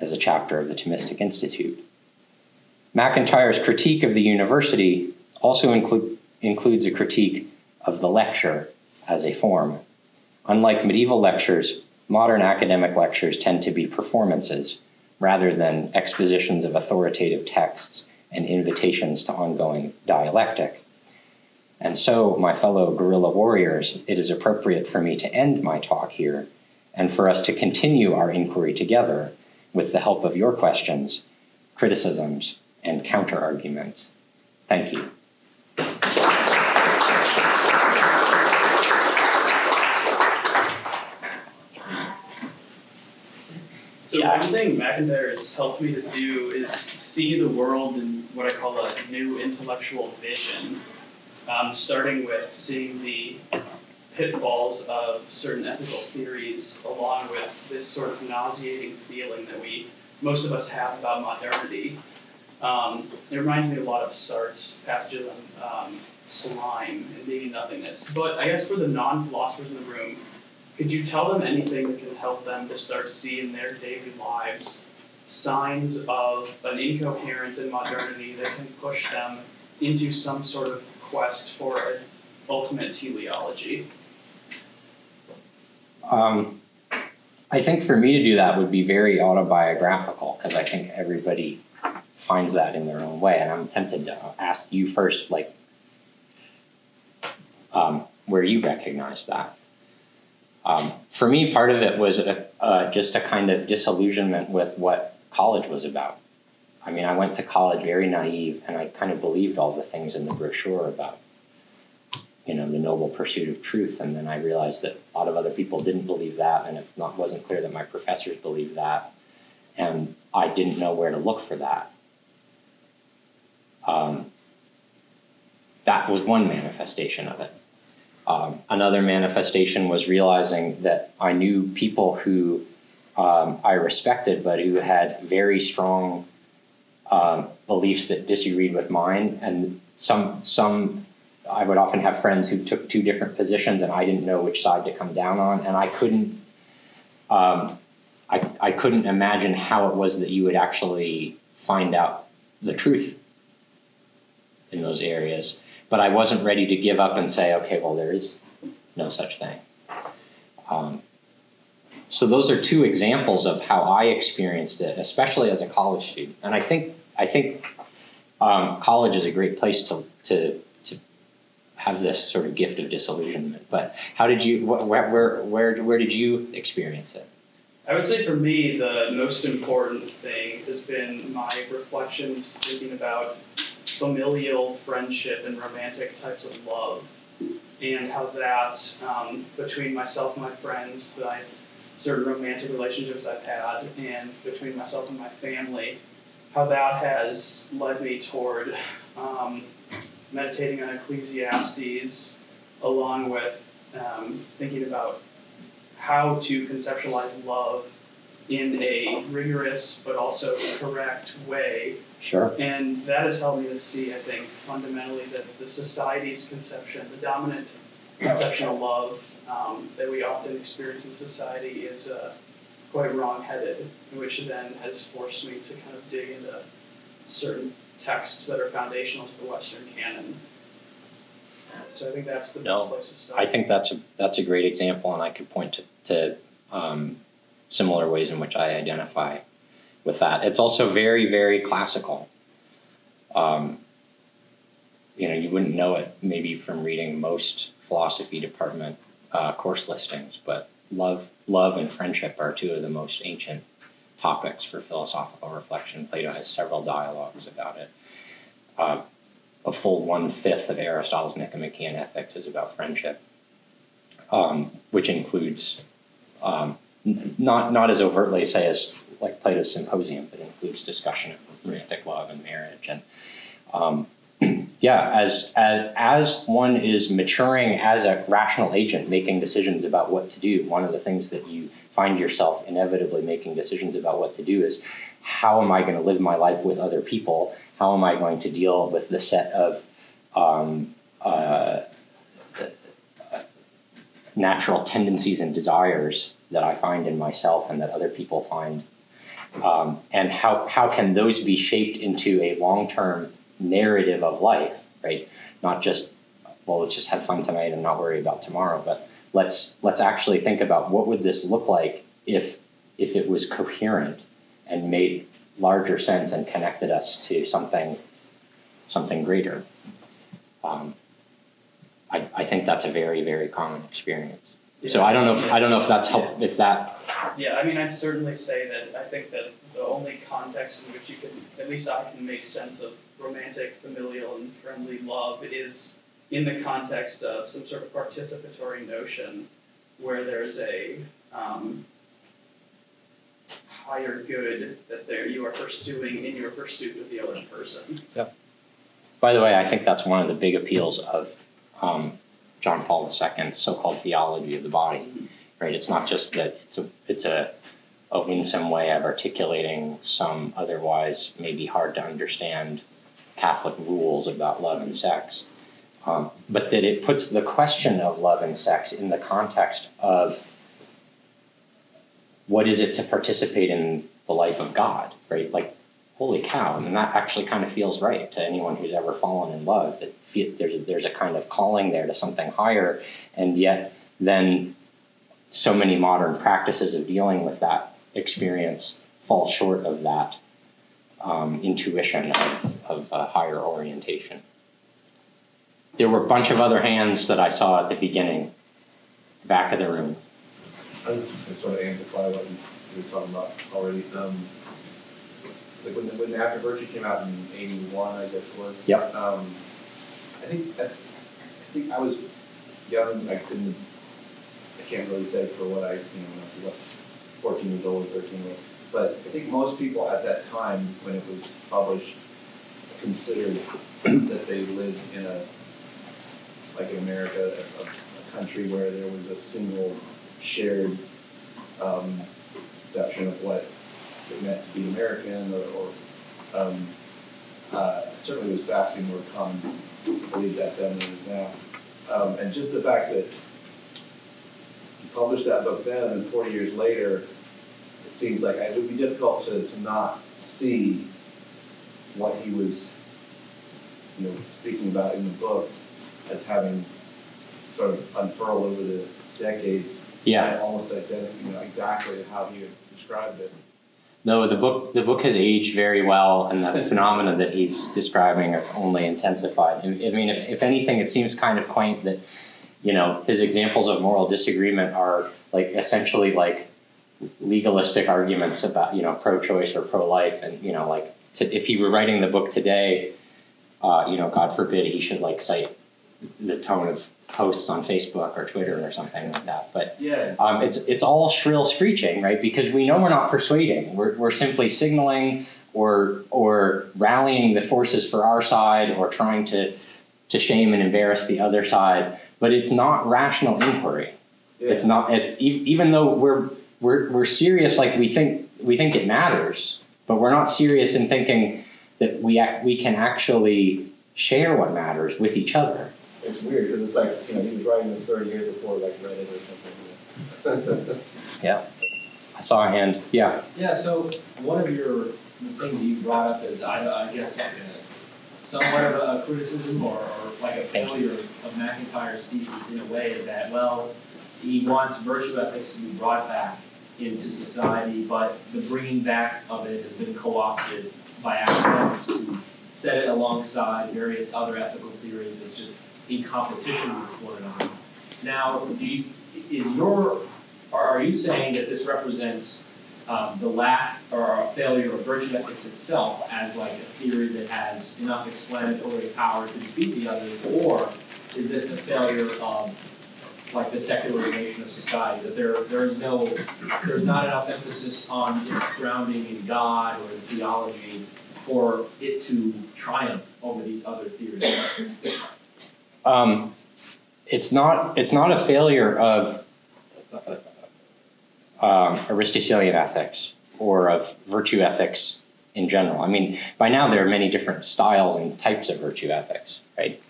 as a chapter of the Thomistic Institute. MacIntyre's critique of the university also inclu- includes a critique of the lecture as a form. Unlike medieval lectures, modern academic lectures tend to be performances rather than expositions of authoritative texts and invitations to ongoing dialectic. And so, my fellow guerrilla warriors, it is appropriate for me to end my talk here and for us to continue our inquiry together with the help of your questions, criticisms, and counterarguments. Thank you. One thing MacIntyre has helped me to do is see the world in what I call a new intellectual vision, um, starting with seeing the pitfalls of certain ethical theories, along with this sort of nauseating feeling that we most of us have about modernity. Um, it reminds me a lot of Sartre's passages on um, slime and being nothingness. But I guess for the non-philosophers in the room, could you tell them anything that can help them to start seeing in their daily lives signs of an incoherence in modernity that can push them into some sort of quest for an ultimate teleology? Um, I think for me to do that would be very autobiographical because I think everybody finds that in their own way. And I'm tempted to ask you first, like, um, where you recognize that. Um, for me, part of it was a, uh, just a kind of disillusionment with what college was about. I mean, I went to college very naive, and I kind of believed all the things in the brochure about, you know, the noble pursuit of truth. And then I realized that a lot of other people didn't believe that, and it not wasn't clear that my professors believed that, and I didn't know where to look for that. Um, that was one manifestation of it. Um, another manifestation was realizing that I knew people who um, I respected, but who had very strong um, beliefs that disagreed with mine, and some some I would often have friends who took two different positions, and I didn't know which side to come down on, and I couldn't. Um, I, I couldn't imagine how it was that you would actually find out the truth in those areas but I wasn't ready to give up and say, okay, well, there is no such thing. Um, so those are two examples of how I experienced it, especially as a college student. And I think I think um, college is a great place to to to have this sort of gift of disillusionment. But how did you where where where, where did you experience it? I would say for me, the most important thing has been my reflections thinking about familial friendship and romantic types of love, and how that um, between myself and my friends, that I, certain romantic relationships I've had, and between myself and my family, how that has led me toward um, meditating on Ecclesiastes, along with um, thinking about how to conceptualize love in a rigorous but also correct way Sure. And that has helped me to see, I think, fundamentally that the society's conception, the dominant conception of love um, that we often experience in society is uh, quite wrong-headed, which then has forced me to kind of dig into certain texts that are foundational to the Western canon. So I think that's the best place to start. I think that's a that's a great example, and I could point to, to um, similar ways in which I identify with that. It's also very, very classical. Um, you know, you wouldn't know it maybe from reading most philosophy department uh, course listings, but love, love and friendship are two of the most ancient topics for philosophical reflection. Plato has several dialogues about it. Uh, a full one fifth of Aristotle's Nicomachean Ethics is about friendship, um, which includes um, not not as overtly say as like Plato's Symposium, but includes discussion of romantic love and marriage and um, yeah, as, as as one is maturing as a rational agent, making decisions about what to do, one of the things that you find yourself inevitably making decisions about what to do is how am I going to live my life with other people? How am I going to deal with the set of um, uh, natural tendencies and desires that I find in myself and that other people find? Um, and how, how can those be shaped into a long term narrative of life, right? Not just, well, let's just have fun tonight and not worry about tomorrow, but let's let's actually think about what would this look like if if it was coherent and made larger sense and connected us to something something greater. Um, I, I think that's a very very common experience. Yeah. So I don't know if I don't know if that's help yeah. if that. Yeah, I mean, I'd certainly say that I think that the only context in which you can, at least I can make sense of romantic, familial, and friendly love is in the context of some sort of participatory notion where there's a um, higher good that there you are pursuing in your pursuit of the other person. Yep. By the way, I think that's one of the big appeals of um, John Paul II, so-called theology of the body. Right? It's not just that it's a it's a a winsome way of articulating some otherwise maybe hard to understand Catholic rules about love and sex, um, but that it puts the question of love and sex in the context of what is it to participate in the life of God, right? Like, holy cow! Mean, that actually kind of feels right to anyone who's ever fallen in love. It, there's a, there's a kind of calling there to something higher, and yet then so many modern practices of dealing with that experience fall short of that um, intuition of, of a higher orientation. There were a bunch of other hands that I saw at the beginning, back of the room. I just sort of amplify what you were talking about already. Um, like when, the, when After Virtue came out in '81, I guess it was. Yep. Um, I think I, I think I was young. I couldn't. I can't really say for what I you know what 14 years old or 13 years old but I think most people at that time, when it was published, considered that they lived in a, like in America, a, a country where there was a single shared um, conception of what it meant to be American, or, or um, uh, certainly was vastly more common to believe that then than it is now. Um, and just the fact that he published that book then, and 40 years later, it seems like it would be difficult to, to not see what he was, you know, speaking about in the book as having sort of unfurled over the decades. Yeah. Almost identical, you know, exactly how he had described it. No, the book the book has aged very well, and the phenomena that he's describing have only intensified. I mean, if, if anything, it seems kind of quaint that you know his examples of moral disagreement are like essentially like legalistic arguments about you know pro-choice or pro-life, and you know like to, if he were writing the book today, uh, you know, God forbid he should like cite the tone of posts on Facebook or Twitter or something like that. But yeah, um, it's it's all shrill screeching, right? Because we know we're not persuading. We're we're simply signaling or or rallying the forces for our side or trying to to shame and embarrass the other side. But it's not rational inquiry. Yeah. It's not it, even though we're we're, we're serious like we think we think it matters, but we're not serious in thinking that we act, we can actually share what matters with each other. It's weird because it's like you know he was writing this thirty years before like Reddit or something. yeah, I saw a hand. Yeah. Yeah. So one of your things you brought up is I, I guess like a, somewhat of a, a criticism or, or like a failure of MacIntyre's thesis in a way is that well he wants virtue ethics to be brought back into society, but the bringing back of it has been co-opted by academics who set it alongside various other ethical theories as just in competition with one another. Now, you, is your, are you saying that this represents um, the lack or failure of virtue ethics itself as like a theory that has enough explanatory power to defeat the others, or is this a failure of like the secularization of society, that there there is no there's not enough emphasis on its grounding in God or in theology for it to triumph over these other theories? Um, it's not it's not a failure of uh, um, Aristotelian ethics or of virtue ethics in general. I mean, by now there are many different styles and types of virtue ethics, right?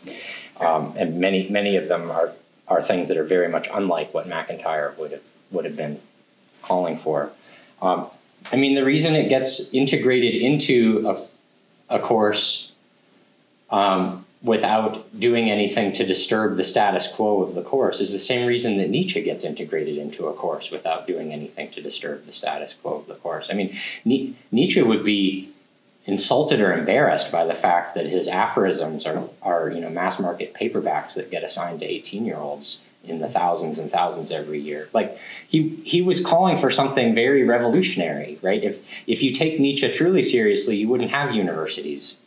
Um, and many many of them are are things that are very much unlike what MacIntyre would have would have been calling for. Um, I mean, the reason it gets integrated into a, a course um, without doing anything to disturb the status quo of the course is the same reason that Nietzsche gets integrated into a course without doing anything to disturb the status quo of the course. I mean, Nietzsche would be insulted or embarrassed by the fact that his aphorisms are, are you know mass market paperbacks that get assigned to 18 year olds in the thousands and thousands every year. Like he he was calling for something very revolutionary right? If if you take nietzsche truly seriously you wouldn't have universities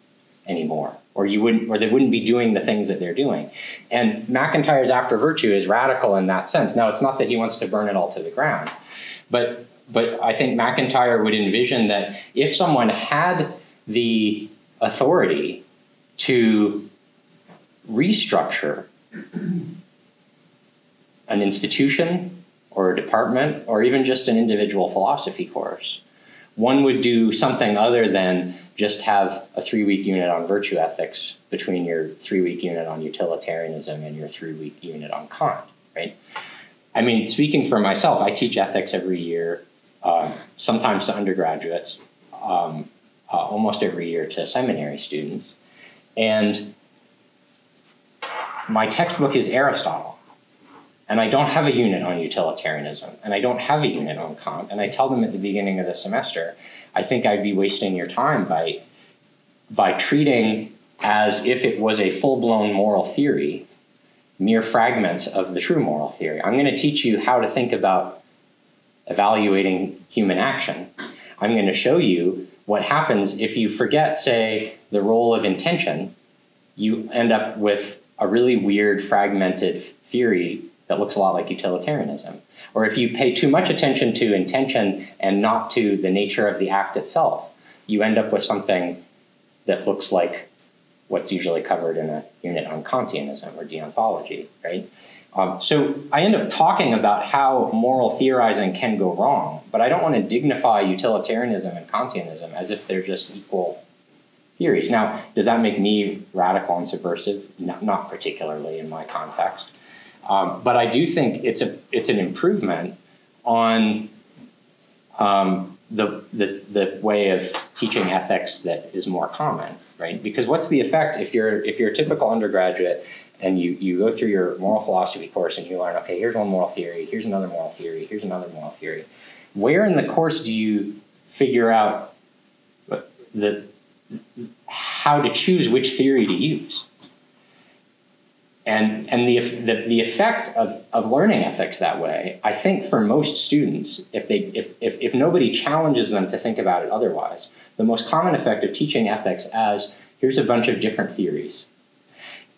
anymore or you wouldn't or they wouldn't be doing the things that they're doing and macintyre's after virtue is radical in that sense now it's not that he wants to burn it all to the ground but but i think macintyre would envision that if someone had the authority to restructure an institution or a department or even just an individual philosophy course. One would do something other than just have a three week unit on virtue ethics between your three week unit on utilitarianism and your three week unit on Kant, right? I mean, speaking for myself, I teach ethics every year, uh, sometimes to undergraduates. Um, uh, almost every year to seminary students. And my textbook is Aristotle. And I don't have a unit on utilitarianism, and I don't have a unit on Kant. And I tell them at the beginning of the semester, I think I'd be wasting your time by, by treating as if it was a full blown moral theory mere fragments of the true moral theory. I'm going to teach you how to think about evaluating human action. I'm going to show you what happens if you forget, say, the role of intention, you end up with a really weird, fragmented theory that looks a lot like utilitarianism. Or if you pay too much attention to intention and not to the nature of the act itself, you end up with something that looks like what's usually covered in a unit on Kantianism or deontology, right? Um, so I end up talking about how moral theorizing can go wrong, but I don't want to dignify utilitarianism and Kantianism as if they're just equal theories. Now, does that make me radical and subversive? Not, not particularly in my context, um, but I do think it's a it's an improvement on um, the, the the way of teaching ethics that is more common, right? Because what's the effect if you're if you're a typical undergraduate and you, you go through your moral philosophy course and you learn, okay, here's one moral theory, here's another moral theory, here's another moral theory. Where in the course do you figure out the, how to choose which theory to use? And, and the, the, the effect of, of learning ethics that way, I think for most students, if, they, if, if, if nobody challenges them to think about it otherwise, the most common effect of teaching ethics as here's a bunch of different theories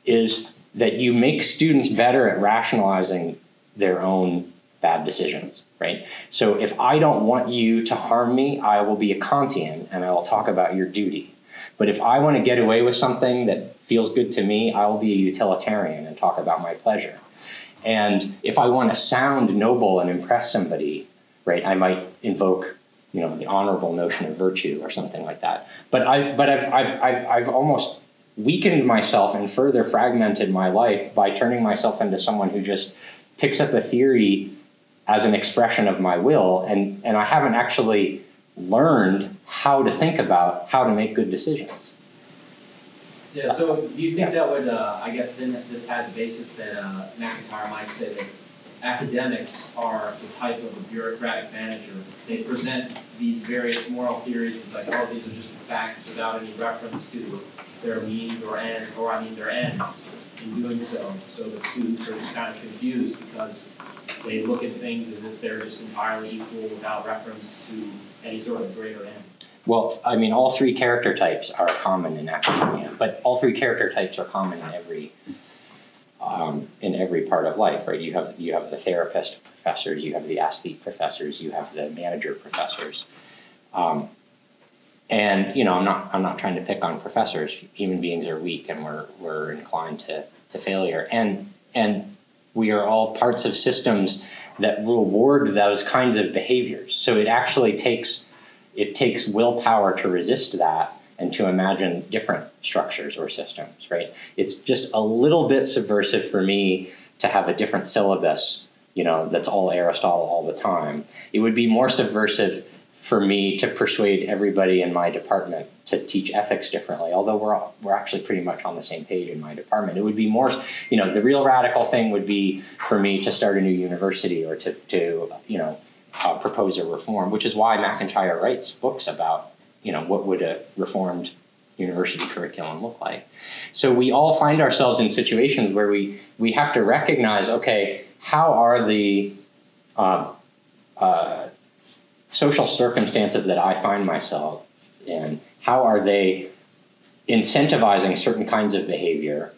is that you make students better at rationalizing their own bad decisions, right? So if I don't want you to harm me, I will be a Kantian and I will talk about your duty. But if I want to get away with something that feels good to me, I will be a utilitarian and talk about my pleasure. And if I want to sound noble and impress somebody, right, I might invoke, you know, the honorable notion of virtue or something like that. But I, but I've, I've, I've, I've almost weakened myself and further fragmented my life by turning myself into someone who just picks up a theory as an expression of my will and, and I haven't actually learned how to think about how to make good decisions. Yeah, so do you think that would, uh, I guess then this has a basis that uh, MacIntyre might say that academics are the type of a bureaucratic manager. They present these various moral theories as like, oh, these are just facts without any reference to their means or end, or I mean their ends in doing so. So the students are just kind of confused because they look at things as if they're just entirely equal without reference to any sort of greater end. Well, I mean, all three character types are common in academia, but all three character types are common in every um, in every part of life, right? You have you have the therapist professors, you have the athlete professors, you have the manager professors, um, and you know, I'm not I'm not trying to pick on professors. Human beings are weak, and we're we're inclined to to failure, and and we are all parts of systems that reward those kinds of behaviors. So it actually takes it takes willpower to resist that and to imagine different structures or systems, right? It's just a little bit subversive for me to have a different syllabus, you know, that's all Aristotle all the time. It would be more subversive for me to persuade everybody in my department to teach ethics differently, although we're, we're actually pretty much on the same page in my department. It would be more, you know, the real radical thing would be for me to start a new university or to, to you know, uh, propose a reform, which is why MacIntyre writes books about you know, what would a reformed university curriculum look like? So we all find ourselves in situations where we, we have to recognize, okay, how are the uh, uh, social circumstances that I find myself in, how are they incentivizing certain kinds of behavior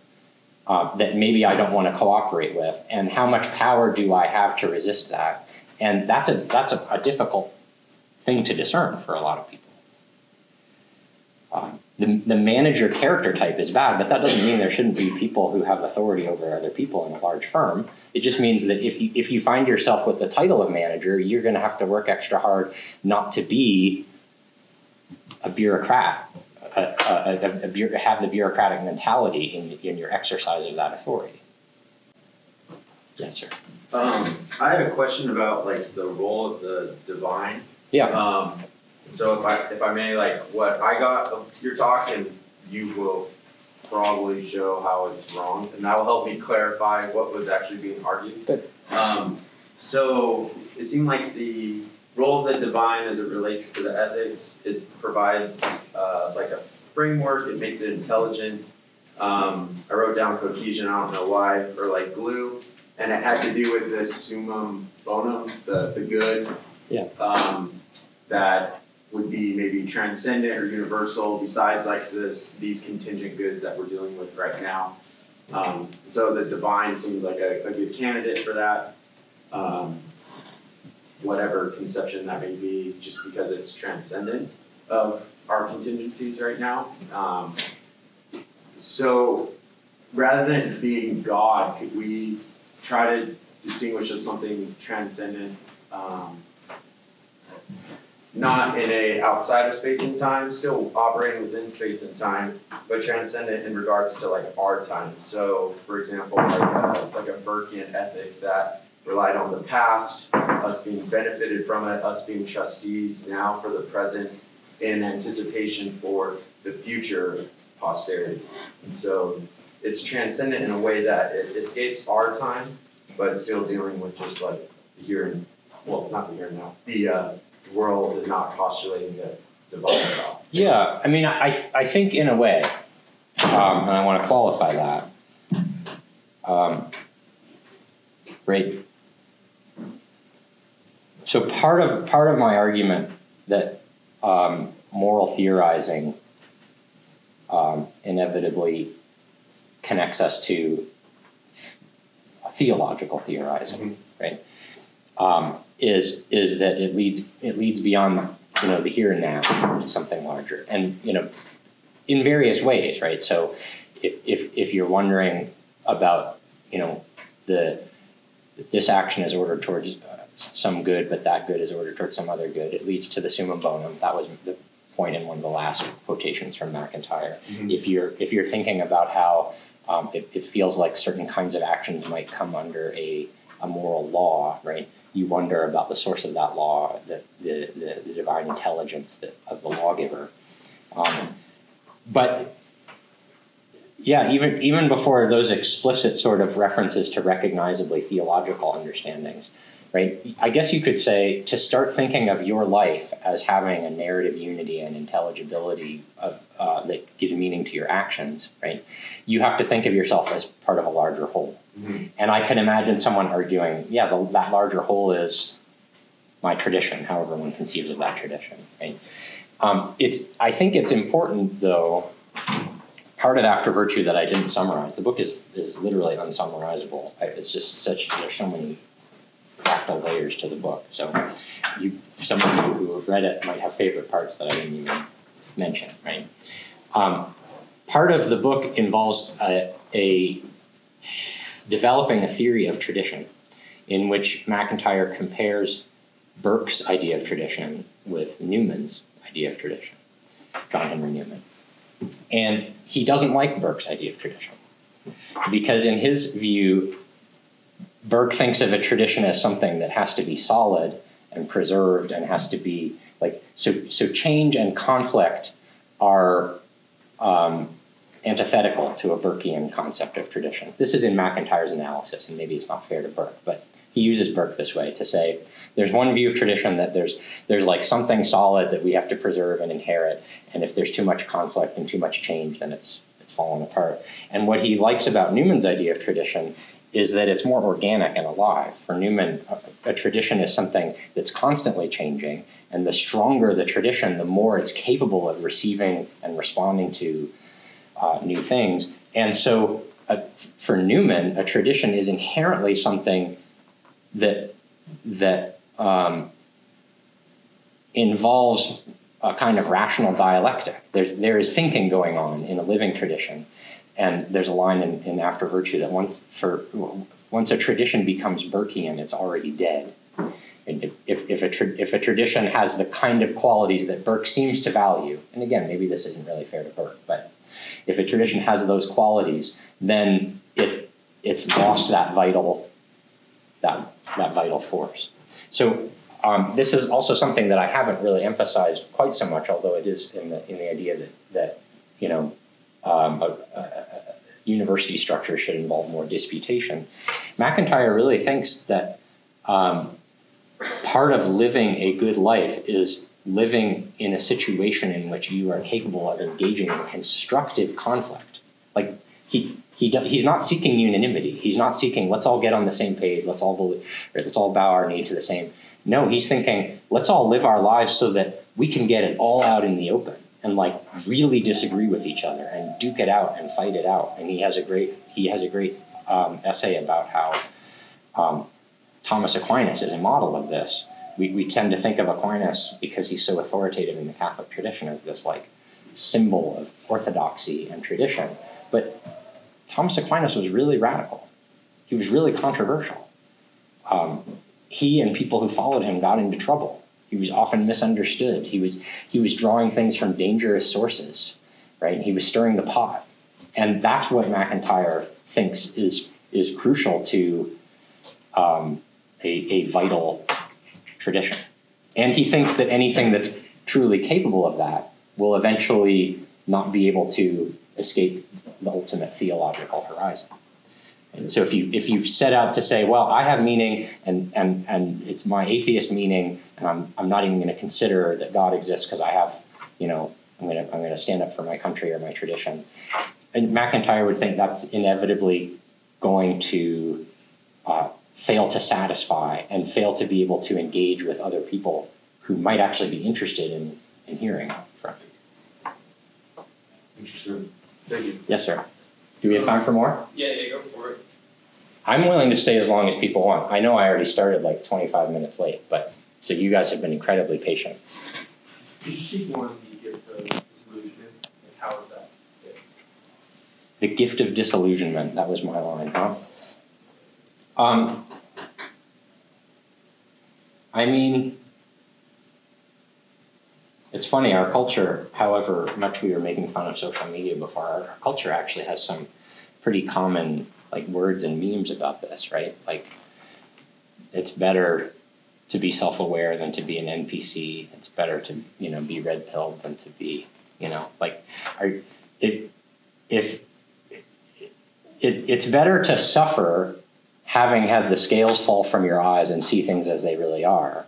uh, that maybe I don't want to cooperate with, and how much power do I have to resist that? And that's a that's a, a difficult thing to discern for a lot of people the, the manager character type is bad, but that doesn't mean there shouldn't be people who have authority over other people in a large firm. It just means that if you if you find yourself with the title of manager, you're going to have to work extra hard not to be a bureaucrat, a, a, a, a have the bureaucratic mentality in, in your exercise of that authority. Yes, sir. Um, I had a question about like the role of the divine. Yeah. Um, so if I if I may, like what I got of your talk, and you will probably show how it's wrong, and that will help me clarify what was actually being argued. Good. Um, so it seemed like the role of the divine as it relates to the ethics, it provides uh, like a framework. It makes it intelligent. Um, I wrote down cohesion. I don't know why, or like glue, and it had to do with this summum bonum, the the good. Yeah. Um, that would be maybe transcendent or universal besides like this these contingent goods that we're dealing with right now. Um, so the divine seems like a, a good candidate for that. Um, whatever conception that may be, just because it's transcendent of our contingencies right now. Um, so rather than being God, could we try to distinguish of something transcendent? Um, not in a outside of space and time, still operating within space and time, but transcendent in regards to like our time. So, for example, like a, like a Burkean ethic that relied on the past, us being benefited from it, us being trustees now for the present, in anticipation for the future posterity. And so, it's transcendent in a way that it escapes our time, but still dealing with just like the here and well, not the here and now, the uh, world and not postulating the divine God. Yeah, I mean, I, I think in a way, um, and I want to qualify that. Um, right. So part of part of my argument that um, moral theorizing um, inevitably connects us to theological theorizing, mm-hmm. right? Is is that it leads it leads beyond you know the here and now to something larger, and you know in various ways, right? So if if if you're wondering about you know the this action is ordered towards uh, some good, but that good is ordered towards some other good. It leads to the summum bonum. That was the point in one of the last quotations from MacIntyre. Mm-hmm. If you're if you're thinking about how um, it, it feels like certain kinds of actions might come under a, a moral law, right? You wonder about the source of that law, the, the, the, the divine intelligence that, of the lawgiver. Um, but yeah, even even before those explicit sort of references to recognizably theological understandings, right? I guess you could say to start thinking of your life as having a narrative unity and intelligibility of, uh, that gives meaning to your actions, right? You have to think of yourself as part of a larger whole. Mm-hmm. And I can imagine someone arguing, yeah, the, that larger whole is my tradition, however one conceives of that tradition, right? Um, it's, I think it's important, though, part of After Virtue that I didn't summarize. The book is, is literally unsummarizable. It's just such, there's so many fractal layers to the book. So you, some of you who have read it might have favorite parts that I didn't even mention, right? Um, part of the book involves a, a developing a theory of tradition in which MacIntyre compares Burke's idea of tradition with Newman's idea of tradition, John Henry Newman. And he doesn't like Burke's idea of tradition because, in his view, Burke thinks of a tradition as something that has to be solid and preserved and has to be like so. So change and conflict are um, antithetical to a Burkean concept of tradition. This is in MacIntyre's analysis, and maybe it's not fair to Burke, but he uses Burke this way to say there's one view of tradition that there's there's like something solid that we have to preserve and inherit, and if there's too much conflict and too much change, then it's it's falling apart. And what he likes about Newman's idea of tradition is that it's more organic and alive. For Newman, a, a tradition is something that's constantly changing, and the stronger the tradition, the more it's capable of receiving and responding to uh, new things. And so, uh, for Newman, a tradition is inherently something that that um, involves a kind of rational dialectic. There's, there is thinking going on in a living tradition. And there's a line in, in After Virtue that once, for, once a tradition becomes Burkean, it's already dead. And if, if, a tra- if a tradition has the kind of qualities that Burke seems to value, and again, maybe this isn't really fair to Burke, but if a tradition has those qualities, then it, it's lost that vital, that that vital force. So um, this is also something that I haven't really emphasized quite so much, although it is in the in the idea that that you know um, a, a, university structure should involve more disputation. MacIntyre really thinks that um, part of living a good life is living in a situation in which you are capable of engaging in constructive conflict. Like he he he's not seeking unanimity. He's not seeking let's all get on the same page. Let's all believe, let's all bow our knee to the same. No, he's thinking let's all live our lives so that we can get it all out in the open and like really disagree with each other and duke it out and fight it out. And he has a great he has a great um, essay about how um, Thomas Aquinas is a model of this. We, we tend to think of Aquinas because he's so authoritative in the Catholic tradition as this like symbol of orthodoxy and tradition. But Thomas Aquinas was really radical. He was really controversial. Um, he and people who followed him got into trouble. He was often misunderstood. He was he was drawing things from dangerous sources, right? He was stirring the pot, and that's what MacIntyre thinks is is crucial to um, a, a vital tradition. And he thinks that anything that's truly capable of that will eventually not be able to escape the ultimate theological horizon. And so if you if you set out to say, well, I have meaning and and and it's my atheist meaning, and I'm I'm not even going to consider that God exists because I have, you know, I'm gonna I'm gonna stand up for my country or my tradition. And MacIntyre would think that's inevitably going to uh, fail to satisfy and fail to be able to engage with other people who might actually be interested in, in hearing from you. Interesting. Thank you. Yes, sir. Do we have time for more? Yeah, yeah, go for it. I'm willing to stay as long as people want. I know I already started like 25 minutes late, but so you guys have been incredibly patient. Could you speak more on the gift of disillusionment? Like, how is that? The gift of disillusionment. That was my line, huh? Um, I mean, it's funny, our culture, however much we were making fun of social media before, our, culture actually has some pretty common like words and memes about this, right? Like it's better to be self-aware than to be an NPC. It's better to, you know, be red pilled than to be, you know, like are it if it, it's better to suffer having had the scales fall from your eyes and see things as they really are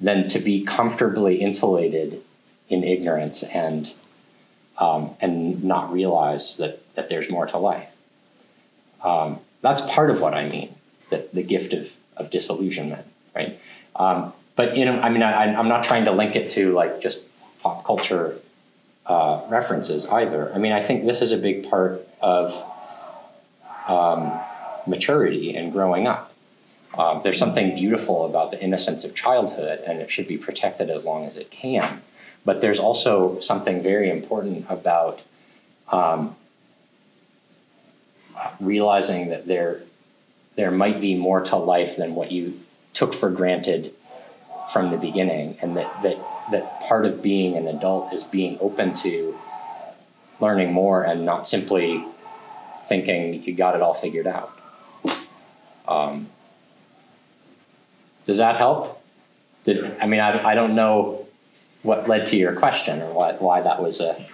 than to be comfortably insulated in ignorance and um, and not realize that, that there's more to life. Um, that's part of what I mean, the, the gift of, of disillusionment, right? Um, but you know, I mean, I, I'm not trying to link it to like just pop culture uh, references either. I mean, I think this is a big part of um, maturity and growing up. Um, there's something beautiful about the innocence of childhood, and it should be protected as long as it can. But there's also something very important about um, realizing that there there might be more to life than what you took for granted from the beginning, and that that that part of being an adult is being open to learning more and not simply thinking you got it all figured out. Um, does that help? Did, I mean, I, I don't know what led to your question or why, why that was a.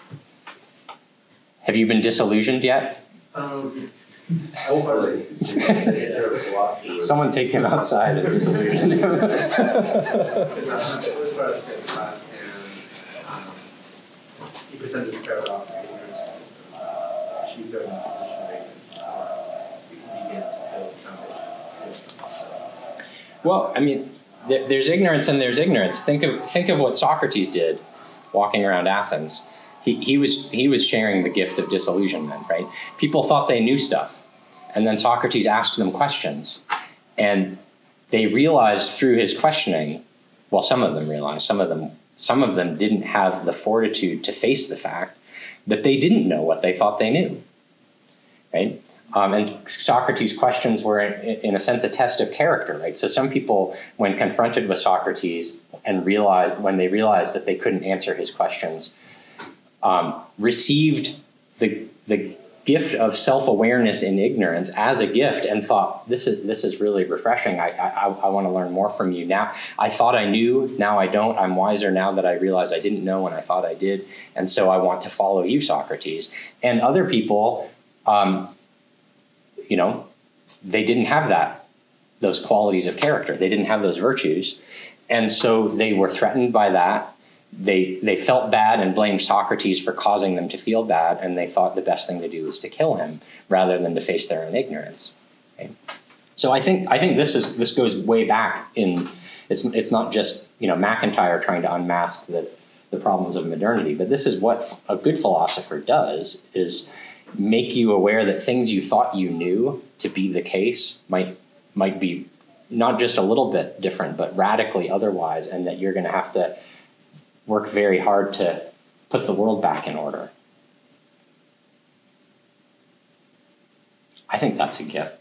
Have you been disillusioned yet? Um, hopefully. It's the nature of philosophy. Someone take him outside and disillusion him. Because I was part the class and um, he presented this paradox Well, I mean, there, there's ignorance and there's ignorance. Think of think of what Socrates did, walking around Athens. He, he was he was sharing the gift of disillusionment, right? People thought they knew stuff, and then Socrates asked them questions, and they realized through his questioning. Well, some of them realized. Some of them some of them didn't have the fortitude to face the fact that they didn't know what they thought they knew, right? Um, and Socrates' questions were, in, in, a sense, a test of character, right? So some people, when confronted with Socrates and realized when they realized that they couldn't answer his questions, um, received the the gift of self awareness in ignorance as a gift and thought this is this is really refreshing. I I, I want to learn more from you now. I thought I knew, now I don't. I'm wiser now that I realize I didn't know when I thought I did, and so I want to follow you, Socrates. And other people. Um, you know, they didn't have that, those qualities of character. They didn't have those virtues. And so they were threatened by that. They, they felt bad and blamed Socrates for causing them to feel bad, and they thought the best thing to do was to kill him rather than to face their own ignorance. Okay? So I think, I think this, is, this goes way back in, it's, it's not just you know, MacIntyre trying to unmask the, the problems of modernity, but this is what a good philosopher does is make you aware that things you thought you knew to be the case might might be not just a little bit different, but radically otherwise, and that you're going to have to work very hard to put the world back in order. I think that's a gift.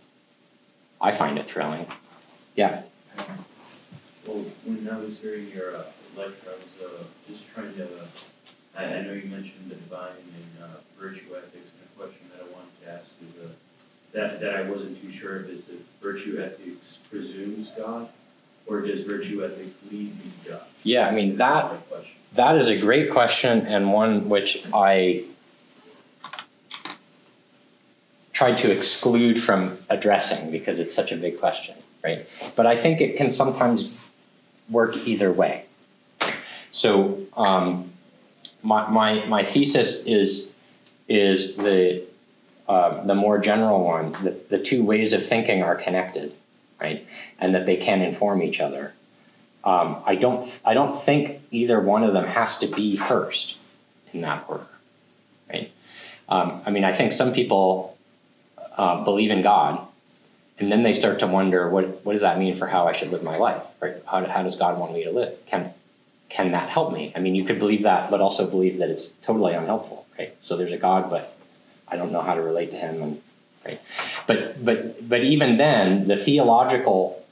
I find it thrilling. Yeah. Well, when I was hearing your uh, lecture, I was uh, just trying to. Uh, I, I know you mentioned the divine and uh, virtue ethics question that I wanted to ask is uh, that, that I wasn't too sure of is that virtue ethics presumes God, or does virtue ethics lead to God? Yeah, I mean that that is a great question and one which I tried to exclude from addressing because it's such a big question, right? But I think it can sometimes work either way. So um, my, my, my thesis is is the uh, the more general one. The, the two ways of thinking are connected, right, and that they can inform each other. Um, I don't I don't think either one of them has to be first in that order, right? Um, I mean, I think some people uh, believe in God, and then they start to wonder what what does that mean for how I should live my life, right? How, how does God want me to live? Can can that help me? I mean, you could believe that, but also believe that it's totally unhelpful, right? So there's a God, but I don't know how to relate to him, and right. But but but even then, the theological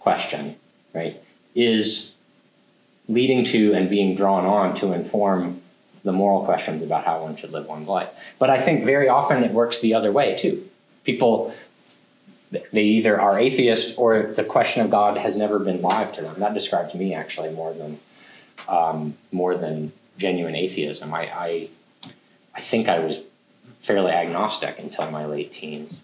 question, right, is leading to and being drawn on to inform the moral questions about how one should live one's life. But I think very often it works the other way too. People they either are atheist or the question of God has never been live to them. That describes me actually more than um, more than genuine atheism. I, I, I think I was fairly agnostic until my late teens.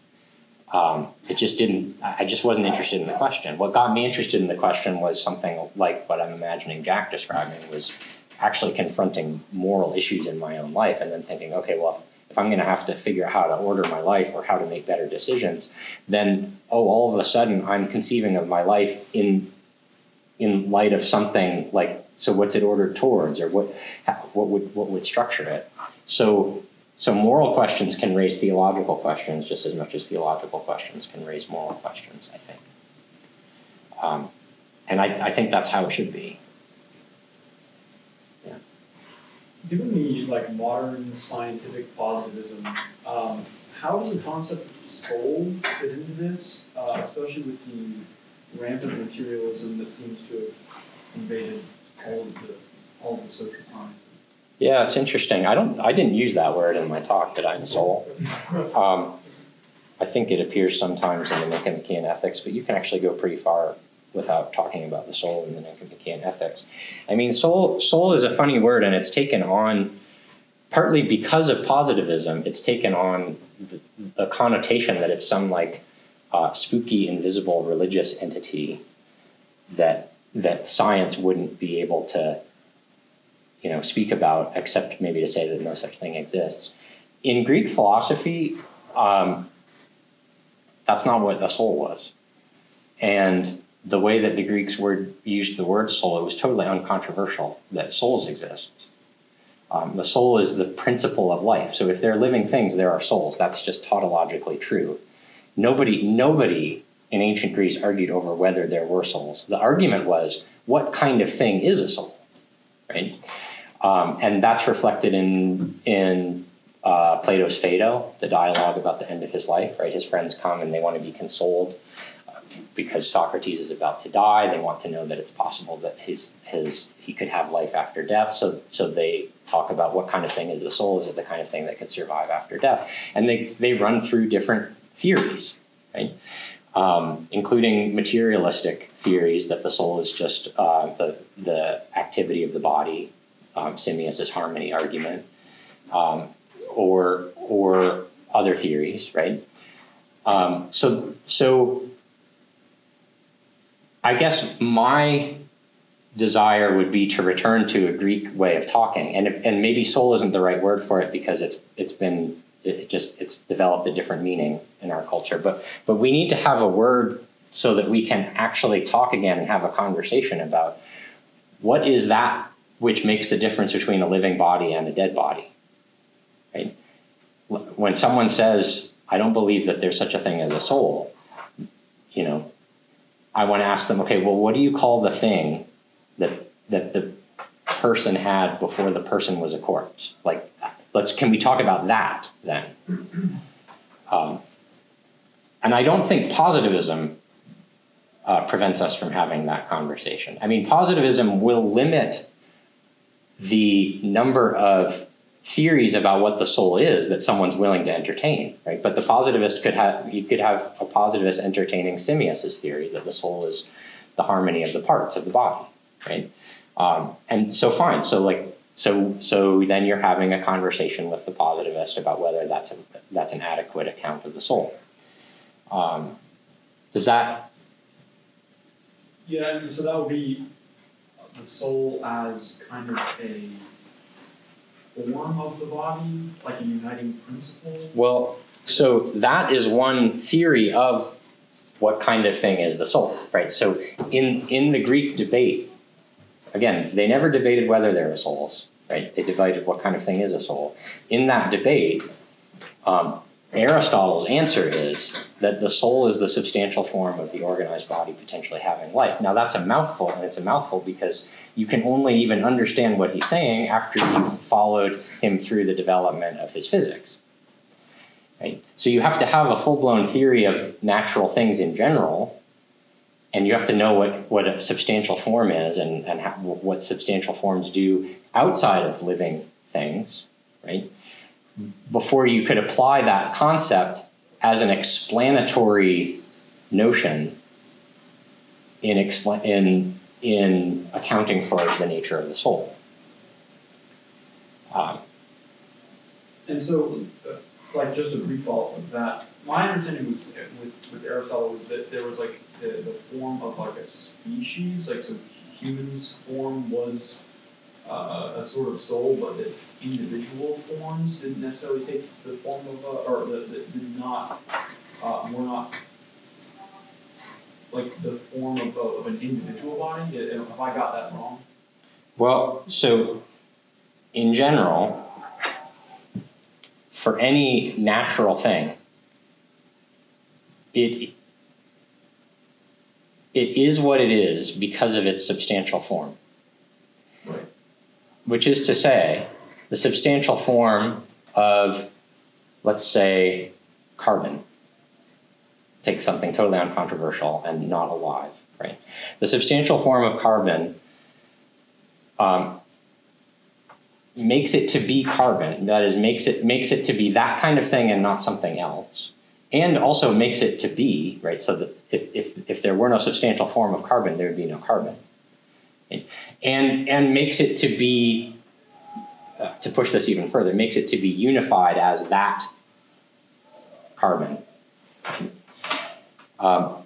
Um, it just didn't, I just wasn't interested in the question. What got me interested in the question was something like what I'm imagining Jack describing was actually confronting moral issues in my own life and then thinking, okay, well, if I'm going to have to figure out how to order my life or how to make better decisions, then oh, all of a sudden I'm conceiving of my life in in light of something like so what's it ordered towards or what what would what would structure it so so moral questions can raise theological questions just as much as theological questions can raise moral questions i think. Um, and I, I think that's how it should be. Yeah. Given the like modern scientific positivism um, how does the concept of the soul fit into this uh, especially with the rampant materialism that seems to have invaded all of the all of the social sciences. Yeah, it's interesting. I don't. I didn't use that word in my talk, did I? Soul. Um, I think it appears sometimes in the Nicomachean Ethics, but you can actually go pretty far without talking about the soul in the Nicomachean Ethics. I mean, soul. Soul is a funny word, and it's taken on partly because of positivism. It's taken on the, connotation that it's some like uh, spooky, invisible religious entity that that science wouldn't be able to you know speak about except maybe to say that no such thing exists. In greek philosophy um, that's not what the soul was. And the way that the greeks word used the word soul it was totally uncontroversial that souls exist. Um, the soul is the principle of life. So if there are living things there are souls. That's just tautologically true. Nobody nobody in ancient Greece argued over whether there were souls. The argument was what kind of thing is a soul, right? Um, and that's reflected in in uh, Plato's Phaedo, the dialogue about the end of his life. Right, his friends come and they want to be consoled uh, because Socrates is about to die. They want to know that it's possible that his his he could have life after death. So so they talk about what kind of thing is the soul. Is it the kind of thing that could survive after death? And they they run through different theories, right? um, including materialistic theories that the soul is just uh, the, the activity of the body, um, harmony argument, um, or, or other theories, right? Um, so, so I guess my desire would be to return to a Greek way of talking, and if, and maybe soul isn't the right word for it because it's it's been it just it's developed a different meaning in our culture. But but we need to have a word so that we can actually talk again and have a conversation about what is that which makes the difference between a living body and a dead body. Right? When someone says, "I don't believe that there's such a thing as a soul," you know, I want to ask them, "Okay, well, what do you call the thing that that the person had before the person was a corpse? Like let's can we talk about that then? Um, and I don't think positivism uh, prevents us from having that conversation. I mean, positivism will limit the number of theories about what the soul is that someone's willing to entertain, right? But the positivist could have you could have a positivist entertaining Simmias's theory that the soul is the harmony of the parts of the body, right? Um, and so fine, so like so, so then you're having a conversation with the positivist about whether that's a, that's an adequate account of the soul. Um, does that? Yeah, so that would be the soul as kind of a form of the body, like a uniting principle. Well, so that is one theory of what kind of thing is the soul, right? So in in the Greek debate, Again, they never debated whether there were souls, right? They debated what kind of thing is a soul. In that debate, um, Aristotle's answer is that the soul is the substantial form of the organized body potentially having life. Now, that's a mouthful, and it's a mouthful because you can only even understand what he's saying after you've followed him through the development of his physics. Right? So you have to have a full blown theory of natural things in general and you have to know what, what a substantial form is and, and what substantial forms do outside of living things, right? Before you could apply that concept as an explanatory notion in, expl- in, in accounting for the nature of the soul. Um, and so, uh, like just a brief follow-up of that. My understanding was with, with Aristotle was that there was like the, the form of like a species, like so humans form was uh, a sort of soul, but that individual forms didn't necessarily take the form of a, or that, that did not, uh, were not like the form of, a, of an individual body. Uh, Have I got that wrong? Well, so in general, for any natural thing, it it is what it is because of its substantial form. Right. Which is to say, the substantial form of, let's say, carbon. Take something totally uncontroversial and not alive, right? The substantial form of carbon um, makes it to be carbon. That is, makes it makes it to be that kind of thing and not something else, and also makes it to be right. So that if if, if there were no substantial form of carbon, there would be no carbon, and and makes it to be to push this even further, makes it to be unified as that carbon. Um,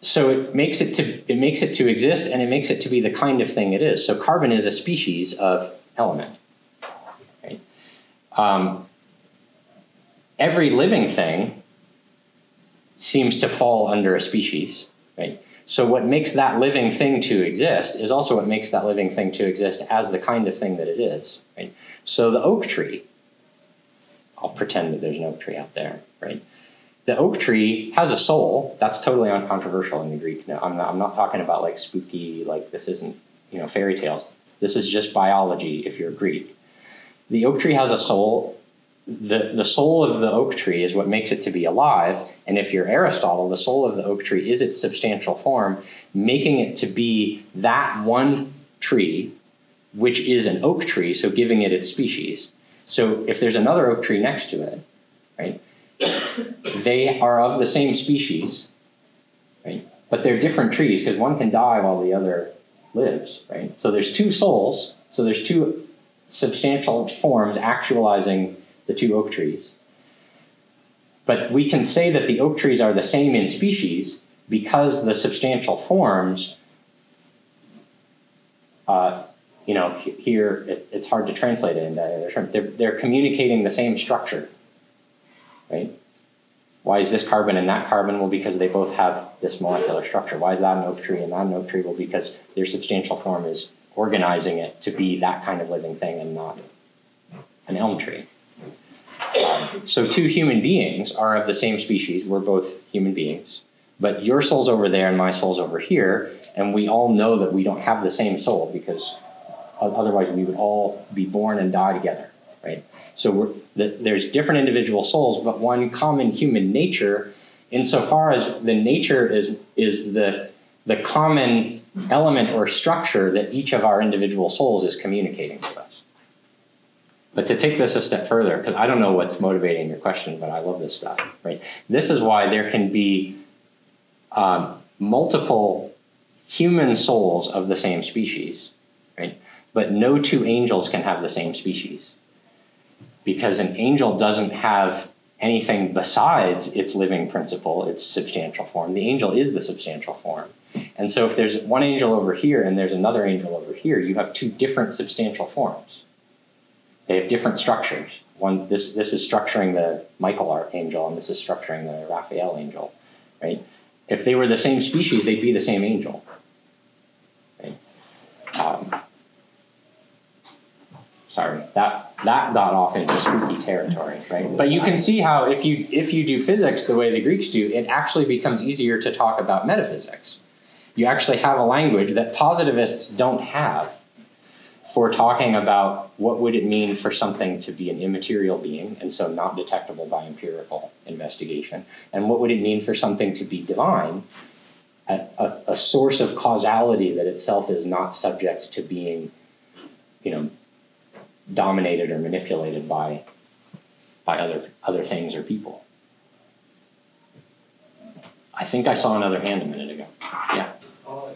so it makes it to it makes it to exist and it makes it to be the kind of thing it is. So carbon is a species of element. Right? Um, every living thing seems to fall under a species, right? So what makes that living thing to exist is also what makes that living thing to exist as the kind of thing that it is, right? So the oak tree, I'll pretend that there's an oak tree out there, right? The oak tree has a soul. That's totally uncontroversial in the Greek. No, I'm not, I'm not talking about like spooky, like this isn't, you know, fairy tales. This is just biology if you're Greek. The oak tree has a soul. The, the soul of the oak tree is what makes it to be alive. And if you're Aristotle, the soul of the oak tree is its substantial form, making it to be that one tree, which is an oak tree, so giving it its species. So if there's another oak tree next to it, right, they are of the same species, right? But they're different trees because one can die while the other lives, right? So there's two souls, so there's two substantial forms actualizing the two oak trees. But we can say that the oak trees are the same in species because the substantial forms, uh, you know, here it, it's hard to translate it into other terms. They're, they're communicating the same structure, right? Why is this carbon and that carbon? Well, because they both have this molecular structure. Why is that an oak tree and that an oak tree? Well, because their substantial form is organizing it to be that kind of living thing and not an elm tree. So, two human beings are of the same species. We're both human beings. But your soul's over there and my soul's over here. And we all know that we don't have the same soul because otherwise we would all be born and die together, right? So the, there's different individual souls, but one common human nature, insofar as the nature is, is the, the common element or structure that each of our individual souls is communicating to. But to take this a step further, because I don't know what's motivating your question, but I love this stuff, right? This is why there can be um, multiple human souls of the same species, right? But no two angels can have the same species because an angel doesn't have anything besides its living principle, its substantial form. The angel is the substantial form. And so if there's one angel over here and there's another angel over here, you have two different substantial forms. They have different structures. One this this is structuring the Michael angel and this is structuring the Raphael angel, right? If they were the same species, they'd be the same angel. Right? Um, sorry, that that got off into spooky territory, right? But you can see how if you if you do physics the way the Greeks do, it actually becomes easier to talk about metaphysics. You actually have a language that positivists don't have for talking about what would it mean for something to be an immaterial being and so not detectable by empirical investigation and what would it mean for something to be divine a, a, a source of causality that itself is not subject to being you know dominated or manipulated by by other other things or people. I think I saw another hand a minute ago. Yeah.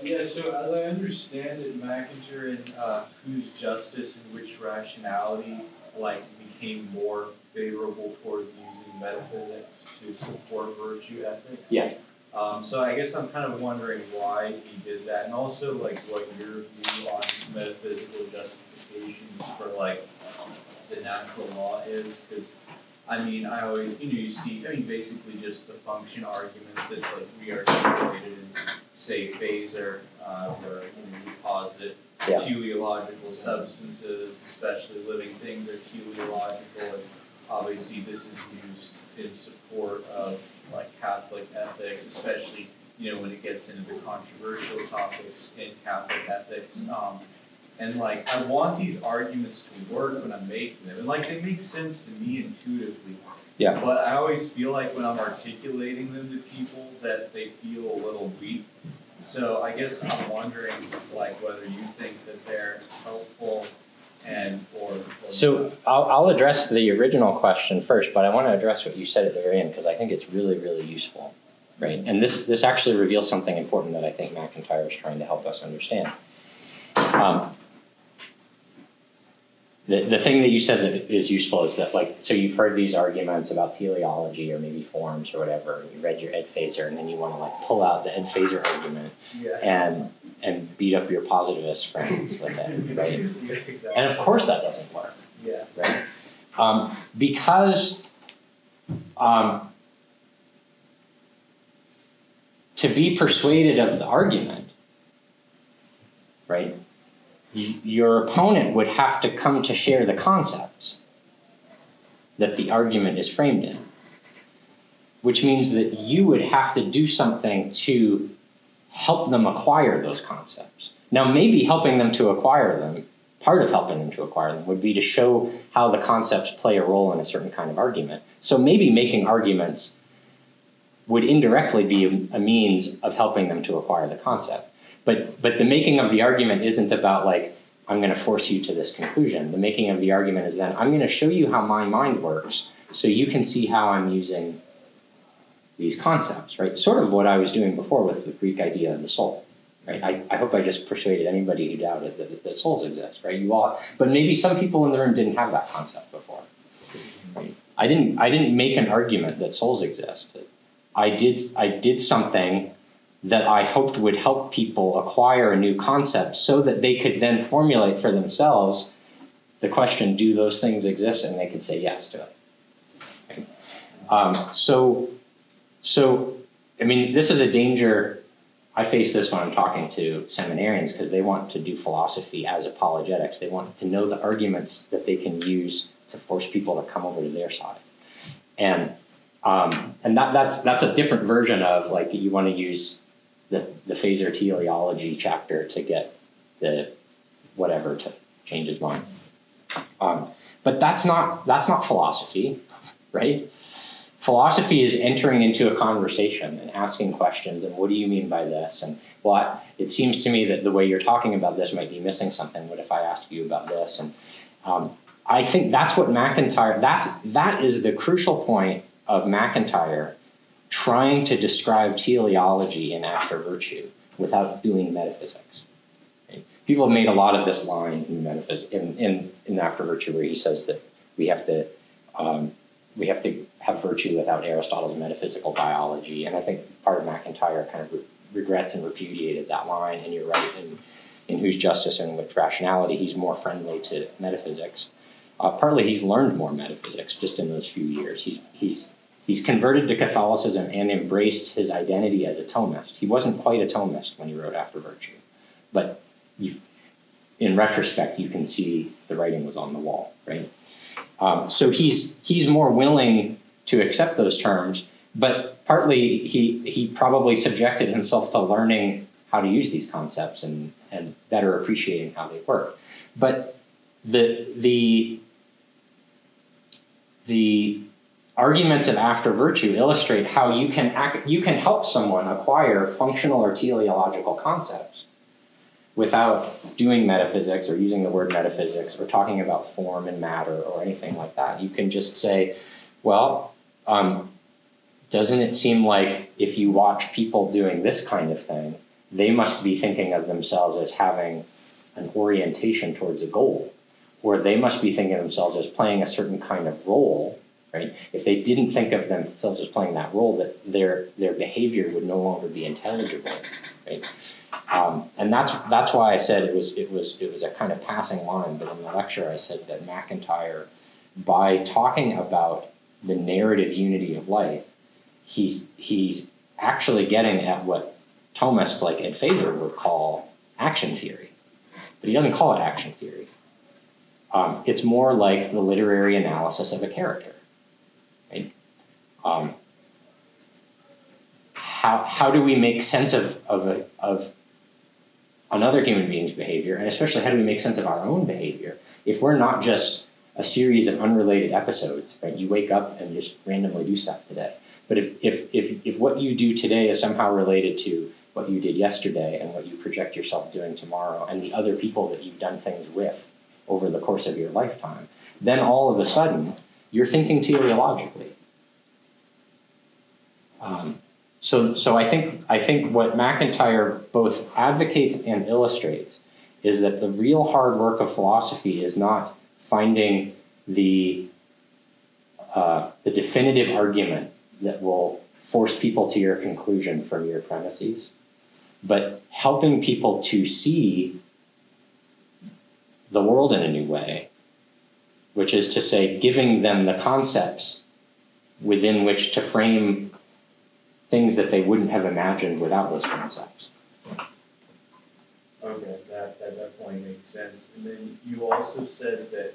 Yeah, so as I understand it, MacIntyre and uh, whose justice and which rationality like became more favorable towards using metaphysics to support virtue ethics. Yeah. Um, so I guess I'm kind of wondering why he did that, and also like what your view on metaphysical justifications for like the natural law is, because I mean I always you know you see I mean basically just the function argument that's like re-articulated in say Feser, uh, where you know you posit Yeah. teleological substances, especially living things, are teleological, and obviously this is used in support of like Catholic ethics, especially you know when it gets into the controversial topics in Catholic ethics. Um, and like I want these arguments to work when I'm making them, and like they make sense to me intuitively. Yeah. But I always feel like when I'm articulating them to people that they feel a little weak. So I guess I'm wondering like whether you think that they're helpful and or, or So I'll, I'll address the original question first, but I want to address what you said at the very end because I think it's really, really useful, right? And this this actually reveals something important that I think MacIntyre is trying to help us understand. Um, the, the thing that you said that is useful is that like so you've heard these arguments about teleology or maybe forms or whatever and you read your Ed Feser and then you want to like pull out the Ed Feser argument yeah. and and beat up your positivist friends with it right yeah, exactly. and of course that doesn't work yeah. right? Um, because um, to be persuaded of the argument, right, your opponent would have to come to share the concepts that the argument is framed in, which means that you would have to do something to help them acquire those concepts. Now, maybe helping them to acquire them part of helping them to acquire them would be to show how the concepts play a role in a certain kind of argument. So maybe making arguments would indirectly be a, means of helping them to acquire the concept. But but the making of the argument isn't about like I'm going to force you to this conclusion. The making of the argument is then I'm going to show you how my mind works so you can see how I'm using these concepts, right? Sort of what I was doing before with the Greek idea of the soul. Right? I, I hope I just persuaded anybody who doubted that, that souls exist, right? You all, but maybe some people in the room didn't have that concept before. Right? I didn't. I didn't make an argument that souls exist. I did. I did something that I hoped would help people acquire a new concept, so that they could then formulate for themselves the question: Do those things exist? And they could say yes to it. Um, so, so I mean, this is a danger I face this when I'm talking to seminarians because they want to do philosophy as apologetics. They want to know the arguments that they can use to force people to come over to their side, and um, and that, that's that's a different version of like you want to use the the Feser teleology chapter to get the whatever to change his mind. Um, but that's not that's not philosophy, right? philosophy is entering into a conversation and asking questions and what do you mean by this and well it seems to me that the way you're talking about this might be missing something what if i asked you about this and um, i think that's what macintyre that's that is the crucial point of macintyre trying to describe teleology in after virtue without doing metaphysics right? people have made a lot of this line in metaphysics in, in, in after virtue where he says that we have to um, we have to have virtue without Aristotle's metaphysical biology. And I think part of MacIntyre kind of re- regrets and repudiated that line. And you're right, in, in whose justice and which rationality, he's more friendly to metaphysics. Uh, partly he's learned more metaphysics just in those few years. He's, he's, he's converted to Catholicism and embraced his identity as a Thomist. He wasn't quite a Thomist when he wrote After Virtue. But you, in retrospect, you can see the writing was on the wall, right? Um, so he's he's more willing to accept those terms, but partly he he probably subjected himself to learning how to use these concepts and and better appreciating how they work. But the the the arguments of after virtue illustrate how you can act, you can help someone acquire functional or teleological concepts without doing metaphysics or using the word metaphysics or talking about form and matter or anything like that. You can just say, well, um, doesn't it seem like if you watch people doing this kind of thing, they must be thinking of themselves as having an orientation towards a goal, or they must be thinking of themselves as playing a certain kind of role, right? If they didn't think of themselves as playing that role, that their their behavior would no longer be intelligible, right? Um, and that's that's why I said it was it was it was a kind of passing line. But in the lecture, I said that MacIntyre, by talking about the narrative unity of life, he's he's actually getting at what Thomists like Ed Feser would call action theory, but he doesn't call it action theory. Um, it's more like the literary analysis of a character. Um, how, how do we make sense of, of, a, of another human being's behavior, and especially how do we make sense of our own behavior if we're not just a series of unrelated episodes, right? You wake up and just randomly do stuff today. But if, if, if, if what you do today is somehow related to what you did yesterday and what you project yourself doing tomorrow and the other people that you've done things with over the course of your lifetime, then all of a sudden you're thinking teleologically. Um, so, so I think I think what MacIntyre both advocates and illustrates is that the real hard work of philosophy is not finding the uh, the definitive argument that will force people to your conclusion from your premises, but helping people to see the world in a new way, which is to say, giving them the concepts within which to frame things that they wouldn't have imagined without those concepts. Okay, that, that definitely makes sense. And then you also said that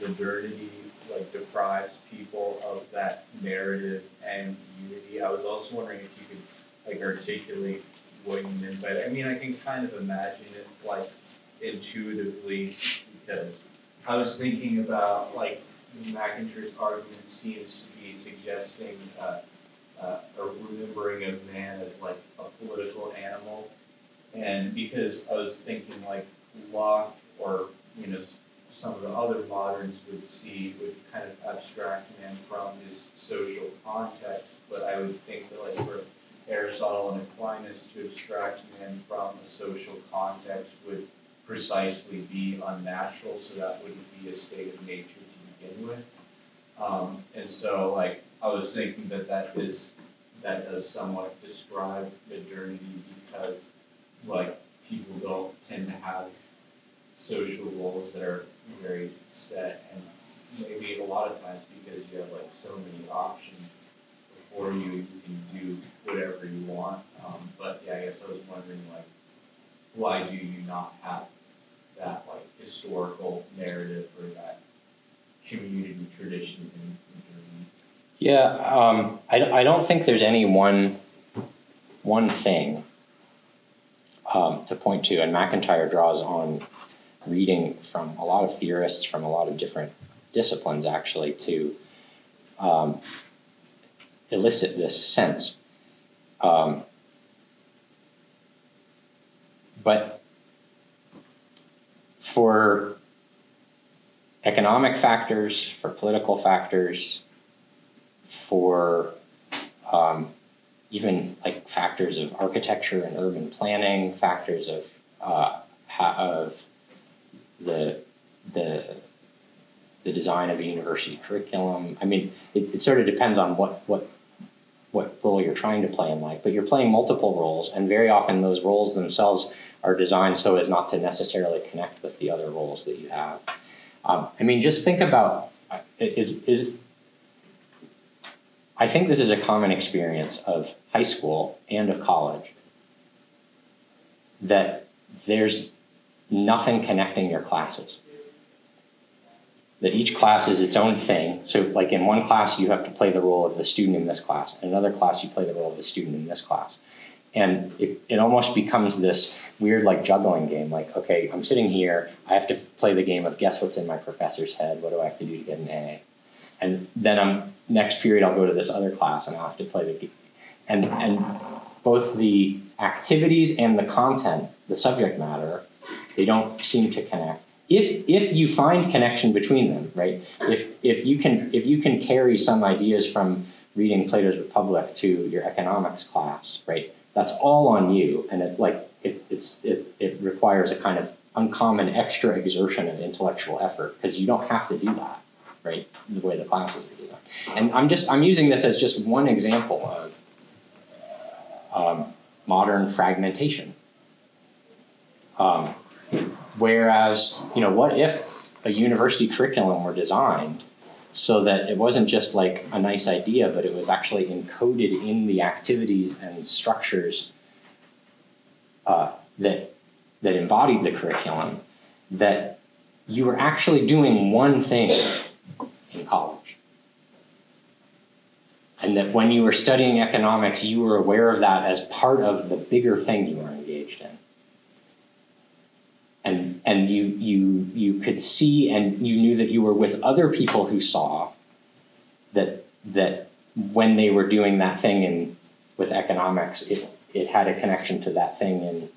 modernity like deprives people of that narrative and unity. I was also wondering if you could like articulate what you meant by that. I mean, I can kind of imagine it like intuitively because I was thinking about like MacIntyre's argument seems to be suggesting uh, uh, a remembering of man as like a political animal, and because I was thinking like Locke or you know some of the other moderns would see would kind of abstract man from his social context, but I would think that like for Aristotle and Aquinas to abstract man from a social context would precisely be unnatural, so that wouldn't be a state of nature to begin with. Um, and so, like, I was thinking that that is that does somewhat describe modernity because, like, people don't tend to have social roles that are very set, and maybe a lot of times because you have like so many options before you, you can do whatever you want. Um, but yeah, I guess I was wondering like, why do you not have that like historical narrative or that community tradition in Yeah, um, I, I don't think there's any one one thing um, to point to, and MacIntyre draws on reading from a lot of theorists from a lot of different disciplines actually to um, elicit this sense. Um, but for economic factors, for political factors, for um, even like factors of architecture and urban planning, factors of uh, of the the the design of a university curriculum. I mean, it, it sort of depends on what what what role you're trying to play in life, but you're playing multiple roles, and very often those roles themselves are designed so as not to necessarily connect with the other roles that you have. Um, I mean, just think about is is I think this is a common experience of high school and of college that there's nothing connecting your classes. That each class is its own thing. So, like in one class, you have to play the role of the student in this class. In another class, you play the role of the student in this class. And it, it almost becomes this weird, like, juggling game. Like, okay, I'm sitting here, I have to play the game of guess what's in my professor's head? What do I have to do to get an A? And then I'm next period, I'll go to this other class and I'll have to play the game. And, and both the activities and the content, the subject matter, they don't seem to connect. If if you find connection between them, right? If if you can if you can carry some ideas from reading Plato's Republic to your economics class, right? That's all on you, and it like it, it's, it, it requires a kind of uncommon extra exertion of intellectual effort because you don't have to do that, right? The way the classes are designed. And I'm just I'm using this as just one example of um, modern fragmentation. Um, whereas, you know, what if a university curriculum were designed so that it wasn't just like a nice idea, but it was actually encoded in the activities and structures uh, that that embodied the curriculum, that you were actually doing one thing in college. And that when you were studying economics, you were aware of that as part of the bigger thing you were engaged in. And, and you, you, you could see and you knew that you were with other people who saw that, that when they were doing that thing in, with economics, it, it had a connection to that thing in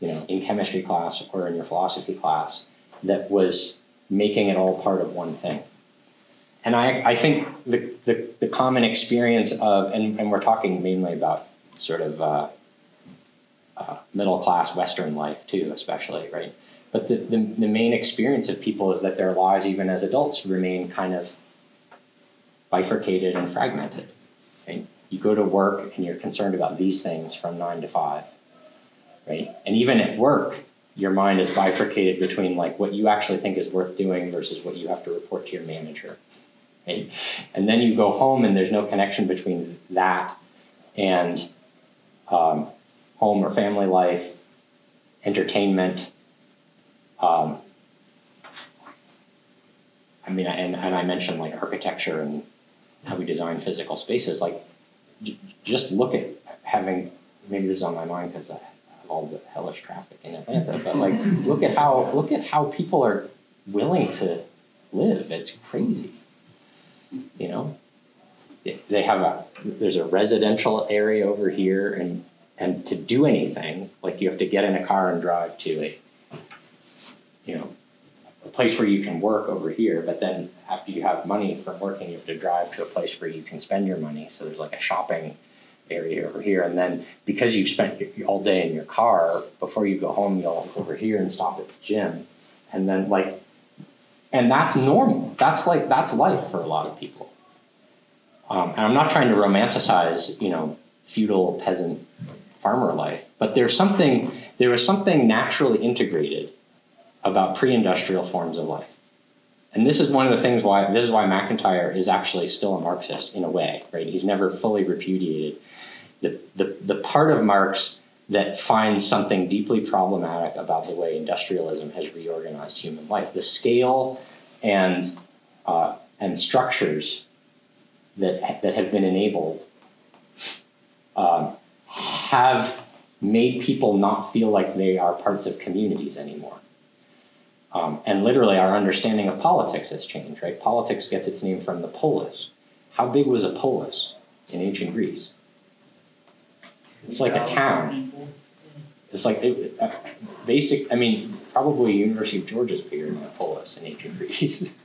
you know, in chemistry class or in your philosophy class that was making it all part of one thing. And I, I think the, the, the common experience of, and, and we're talking mainly about sort of uh, uh, middle class Western life too, especially, right? But the, the, the main experience of people is that their lives, even as adults, remain kind of bifurcated and fragmented. Right? You go to work and you're concerned about these things from nine to five right? And even at work, your mind is bifurcated between like what you actually think is worth doing versus what you have to report to your manager. And then you go home and there's no connection between that and um, home or family life, entertainment. Um, I mean, and, and I mentioned like architecture and how we design physical spaces. Like, j- just look at having, maybe this is on my mind because I have all the hellish traffic in Atlanta, but like look at how look at how people are willing to live. It's crazy. You know, they have a there's a residential area over here, and and to do anything like you have to get in a car and drive to a you know a place where you can work over here. But then after you have money from working, you have to drive to a place where you can spend your money. So there's like a shopping area over here. And then because you've spent all day in your car, before you go home, you'll over here and stop at the gym. And then, like, and that's normal. That's like, that's life for a lot of people. Um, and I'm not trying to romanticize, you know, feudal peasant farmer life, but there's something, there was something naturally integrated about pre industrial forms of life. And this is one of the things why this is why MacIntyre is actually still a Marxist in a way, right? He's never fully repudiated the, the, the part of Marx that finds something deeply problematic about the way industrialism has reorganized human life. The scale and, uh, and structures that, that have been enabled um, have made people not feel like they are parts of communities anymore. Um, and literally, our understanding of politics has changed, right? Politics gets its name from the polis. How big was a polis in ancient Greece? It's like a town. It's like it, uh, basic. I mean, probably University of Georgia's bigger than Polis in ancient Greece.